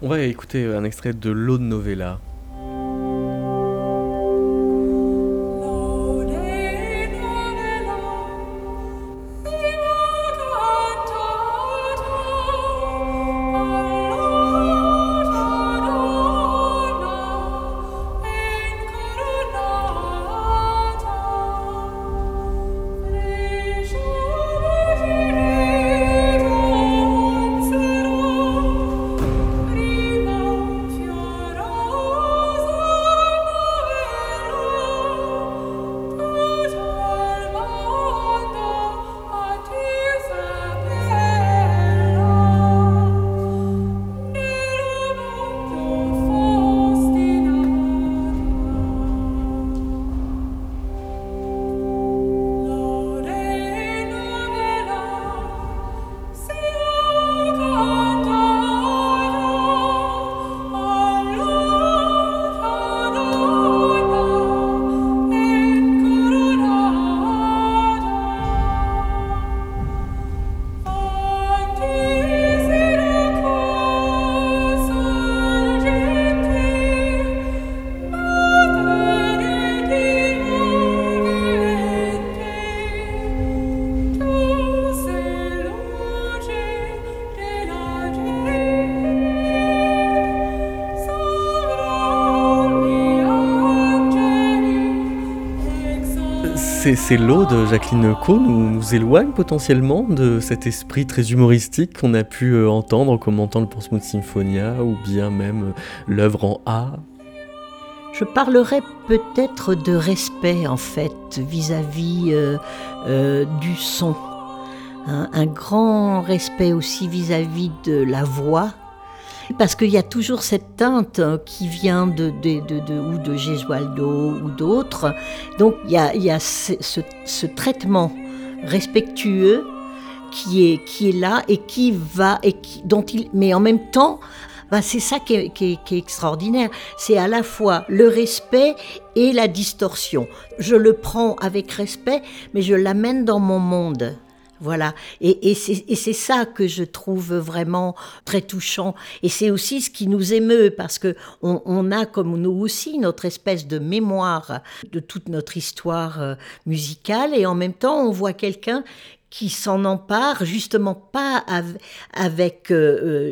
On va écouter un extrait de l'Aude Novella. Ces, lots de Jacqueline Co nous, nous éloignent potentiellement de cet esprit très humoristique qu'on a pu euh, entendre en commentant le Portsmouth Symphonia ou bien même euh, l'œuvre en A? Je parlerai peut-être de respect en fait vis-à-vis euh, du son. Un, grand respect aussi vis-à-vis de la voix parce qu'il y a toujours cette teinte hein, qui vient de, de, ou de Gesualdo ou d'autres. Donc il y a, ce, traitement respectueux qui est, qui est là et qui va, et qui, dont il, mais en même temps, ben c'est ça qui est, qui est extraordinaire. C'est à la fois le respect et la distorsion. Je le prends avec respect, mais je l'amène dans mon monde. Voilà. Et, c'est ça que je trouve vraiment très touchant. Et c'est aussi ce qui nous émeut parce que on, a comme nous aussi notre espèce de mémoire de toute notre histoire euh, musicale et en même temps on voit quelqu'un qui s'en empare justement pas avec, euh,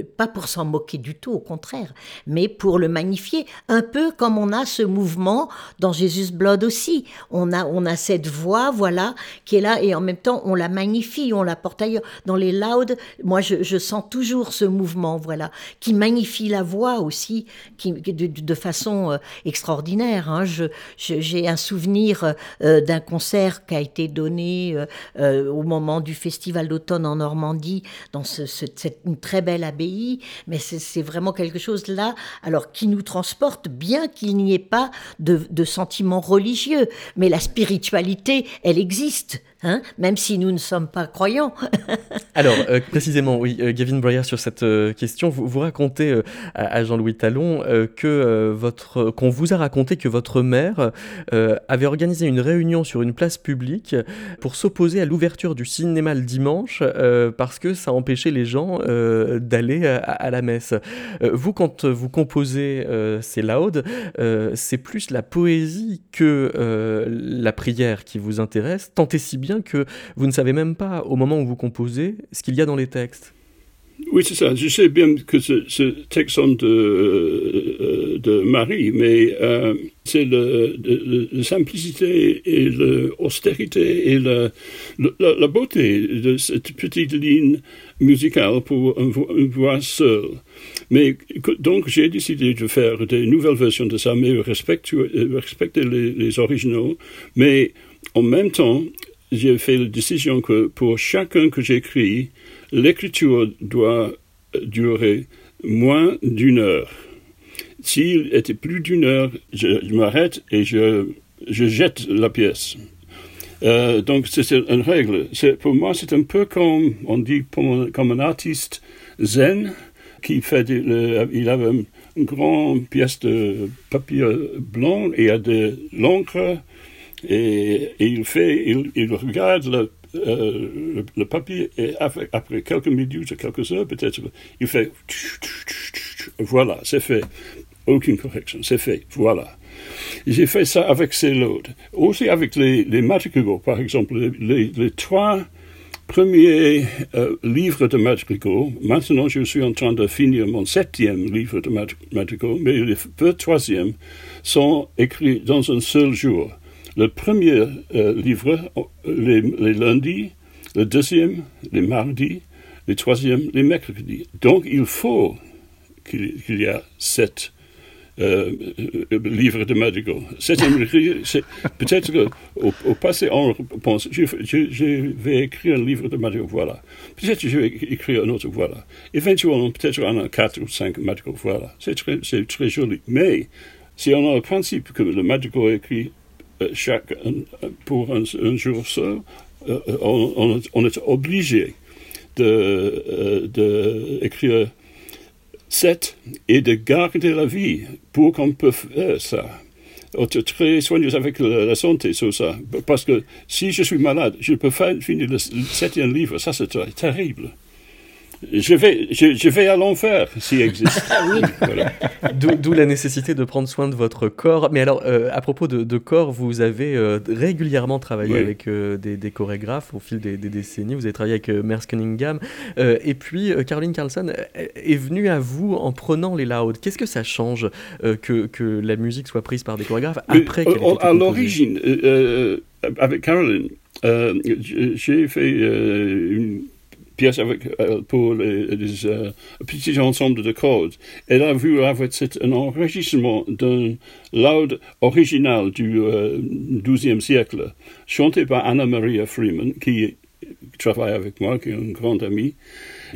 euh, pas pour s'en moquer du tout, au contraire, mais pour le magnifier, un peu comme on a ce mouvement dans Jesus Blood aussi. On a, on a cette voix, voilà, qui est là et en même temps on la magnifie, on la porte ailleurs. Dans les louds, moi je, je sens toujours ce mouvement, voilà, qui magnifie la voix aussi, qui, de, de façon euh, extraordinaire. Hein. Je, j'ai un souvenir d'un concert qui a été donné au moment du festival d'automne en Normandie, dans cette, une très belle abbaye, mais c'est vraiment quelque chose là, alors qui nous transporte, bien qu'il n'y ait pas de, de sentiments religieux, mais la spiritualité, elle existe. Hein, même si nous ne sommes pas croyants. Alors, euh, précisément, oui, euh, Gavin Breyer, sur cette euh, question, vous, racontez à, Jean-Louis Talon que qu'on vous a raconté que votre mère avait organisé une réunion sur une place publique pour s'opposer à l'ouverture du cinéma le dimanche parce que ça empêchait les gens d'aller à, la messe. vous, quand vous composez ces laudes, c'est plus la poésie que la prière qui vous intéresse, tant et si bien que vous ne savez même pas, au moment où vous composez, ce qu'il y a dans les textes. Oui, c'est ça. Je sais bien que ce, ce texte de, euh, de Marie, mais euh, c'est la simplicité et l'austérité et la, beauté de cette petite ligne musicale pour une, voix seule. Mais donc j'ai décidé de faire des nouvelles versions de ça, mais respecter, respecter les originaux, mais en même temps, j'ai fait la décision que pour chacun que j'écris, l'écriture doit durer moins d'une heure. S'il était plus d'une heure, je, m'arrête et je, je, jette la pièce. Euh, donc c'est une règle. Pour moi, c'est un peu comme on dit comme un artiste zen qui fait. il a une grande pièce de papier blanc et il a de l'encre et, il fait, il, regarde le, euh, le, papier et après, quelques minutes, quelques heures peut-être, il fait voilà, c'est fait. Aucune correction, c'est fait, voilà. J'ai fait ça avec ces lots. Aussi avec les, les par exemple, les, trois premiers euh, livres de madrigaux. Maintenant, je suis en train de finir mon septième livre de madrigaux, mais les deux troisièmes sont écrits dans un seul jour le premier euh, livre les, lundis, le deuxième les mardis, le troisième les mercredis. Donc il faut qu'il y ait sept euh, euh, livres de Madrigal. peut-être qu'au au passé, on pense, je, vais écrire un livre de Madrigal, voilà. Peut-être que je vais écrire un autre, voilà. Éventuellement, peut-être en a quatre ou cinq Madrigal, voilà. C'est très, joli. Mais si on a le principe que le Madrigal écrit euh, chaque, pour un, jour seul, euh, on, on, est obligé d'écrire de, écrire sept et de garder la vie pour qu'on puisse faire ça. Être très soigneuse avec la, santé sur ça. Parce que si je suis malade, je peux pas finir le septième livre. Ça, c'est terrible. Je vais, je, vais à l'enfer s'il existe. Ah d'où la nécessité de prendre soin de votre corps. Mais alors, euh, à propos de, corps, vous avez euh, régulièrement travaillé avec euh, des, chorégraphes au fil des, décennies. Vous avez travaillé avec Merce Cunningham. et puis, Caroline Carlson est venue à vous en prenant les louds. Qu'est-ce que ça change que, que, la musique soit prise par des chorégraphes après À l'origine, avec Caroline, j'ai fait une pièce avec, pour les, petits ensembles de cordes. Elle a vu avec un enregistrement d'un laude original du XIIe siècle, chanté par Anna Maria Freeman, qui travaille avec moi, qui est une grande amie.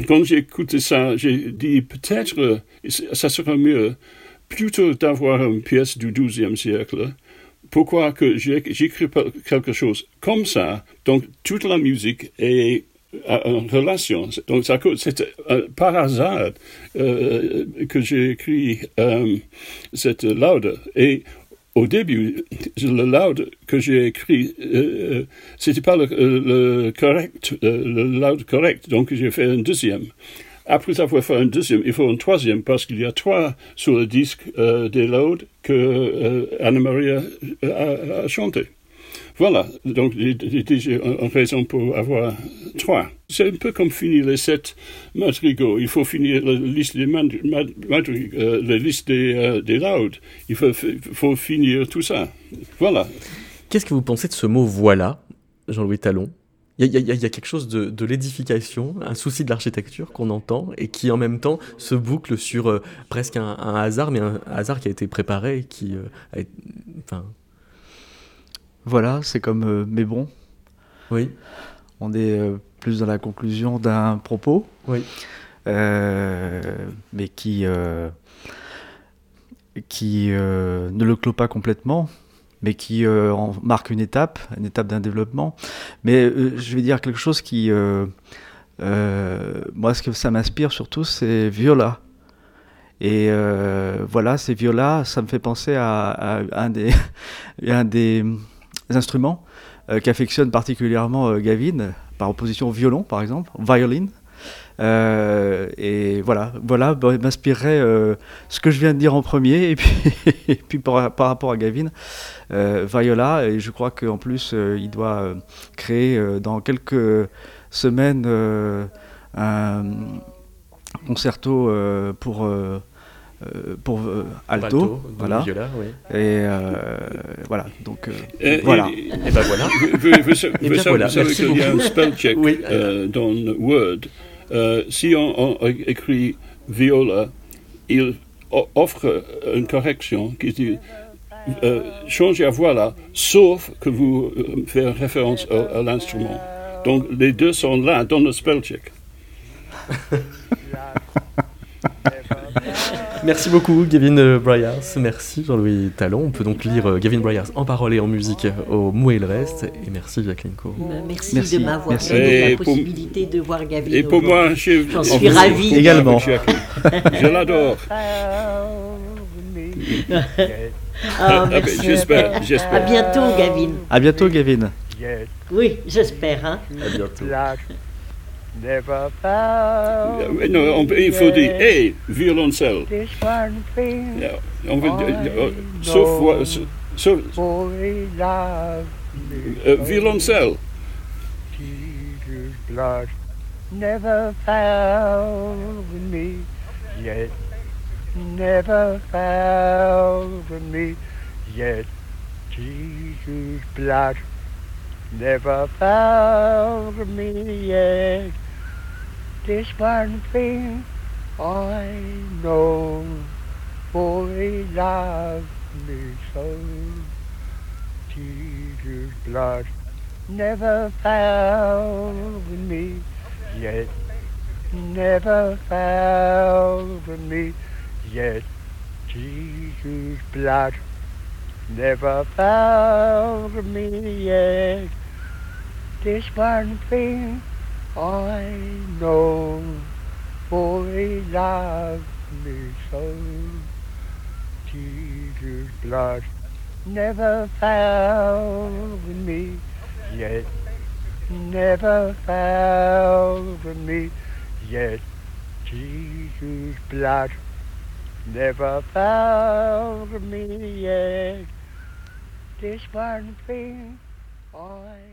Quand j'ai écouté ça, j'ai dit peut-être ça serait mieux plutôt d'avoir une pièce du XIIe siècle. Pourquoi que j'écris quelque chose comme ça, donc toute la musique est en relation. Donc c'est par hasard euh, que j'ai écrit euh, cette laude. Et au début, le loud que j'ai écrit, euh, euh c'était pas le, le correct, le loud correct, donc j'ai fait un deuxième. Après avoir fait un deuxième, il faut un troisième parce qu'il y a trois sur le disque euh, des louds que euh, Anna-Maria a, chanté. Voilà, donc j'ai raison pour avoir trois. C'est un peu comme finir les sept madrigaux. Il faut finir la liste des madrigaux, euh, la liste des, euh, des laudes. Il faut, faut finir tout ça. Voilà. Qu'est-ce que vous pensez de ce mot voilà, Jean-Louis Talon? Il y, a, il y, a, quelque chose de, de l'édification, un souci de l'architecture qu'on entend et qui en même temps se boucle sur euh, presque un, un, hasard, mais un hasard qui a été préparé et qui a été, enfin, voilà, c'est comme euh, mais bon. Oui. On est euh, plus dans la conclusion d'un propos. Oui. Euh, mais qui, euh, qui ne le clôt pas complètement, mais qui euh, en marque une étape, une étape d'un développement. Mais je vais dire quelque chose qui. moi, ce que ça m'inspire surtout, c'est Viola. Et voilà, c'est Viola, ça me fait penser à, à, un des. un des instruments qu'affectionne particulièrement euh, Gavin, par opposition au violon par exemple, violin. Euh, et voilà, voilà bah, m'inspirerait euh, ce que je viens de dire en premier, et puis, par, rapport à Gavin, euh, Viola, et je crois qu'en plus euh, il doit créer dans quelques semaines un concerto pour euh, pour euh, alto, alto voilà. Viola, oui. Et euh, voilà, donc et, voilà. Et, et ben voilà. Vous, vous, voilà. savez qu'il y a un spell check oui. dans Word. si on, on, écrit viola, il offre une correction qui dit euh, changez à voilà, sauf que vous faites référence à, à l'instrument. Donc les deux sont là dans le spell check. Merci beaucoup, Gavin Bryars. Merci, Jean-Louis Talon. On peut donc lire Gavin Bryars en parole et en musique au Mou et le reste. Et merci, Jacqueline Co. Merci, merci, de m'avoir donné la possibilité de voir Gavin. Et pour moi, j'en suis ravie. Également. Je l'adore. Ah, j'espère, j'espère. À bientôt, Gavin. À bientôt, Gavin. Oui, j'espère. Hein. À bientôt. Never found non, on, il faut dire et hey, violoncelle. This one thing yeah, on veut, uh, sauf, sauf, boy love uh, violoncelle. Jesus blood never found me yet. Never found me yet. Jesus blood never found me yet. This one thing I know, for boy loved me so. Jesus' blood never found me yet, never found me yet. Jesus' blood never found me yet. This one thing I know, boy loved me so. Jesus' blood never found me yet, never found me yet. Jesus' blood never found me yet. This one thing I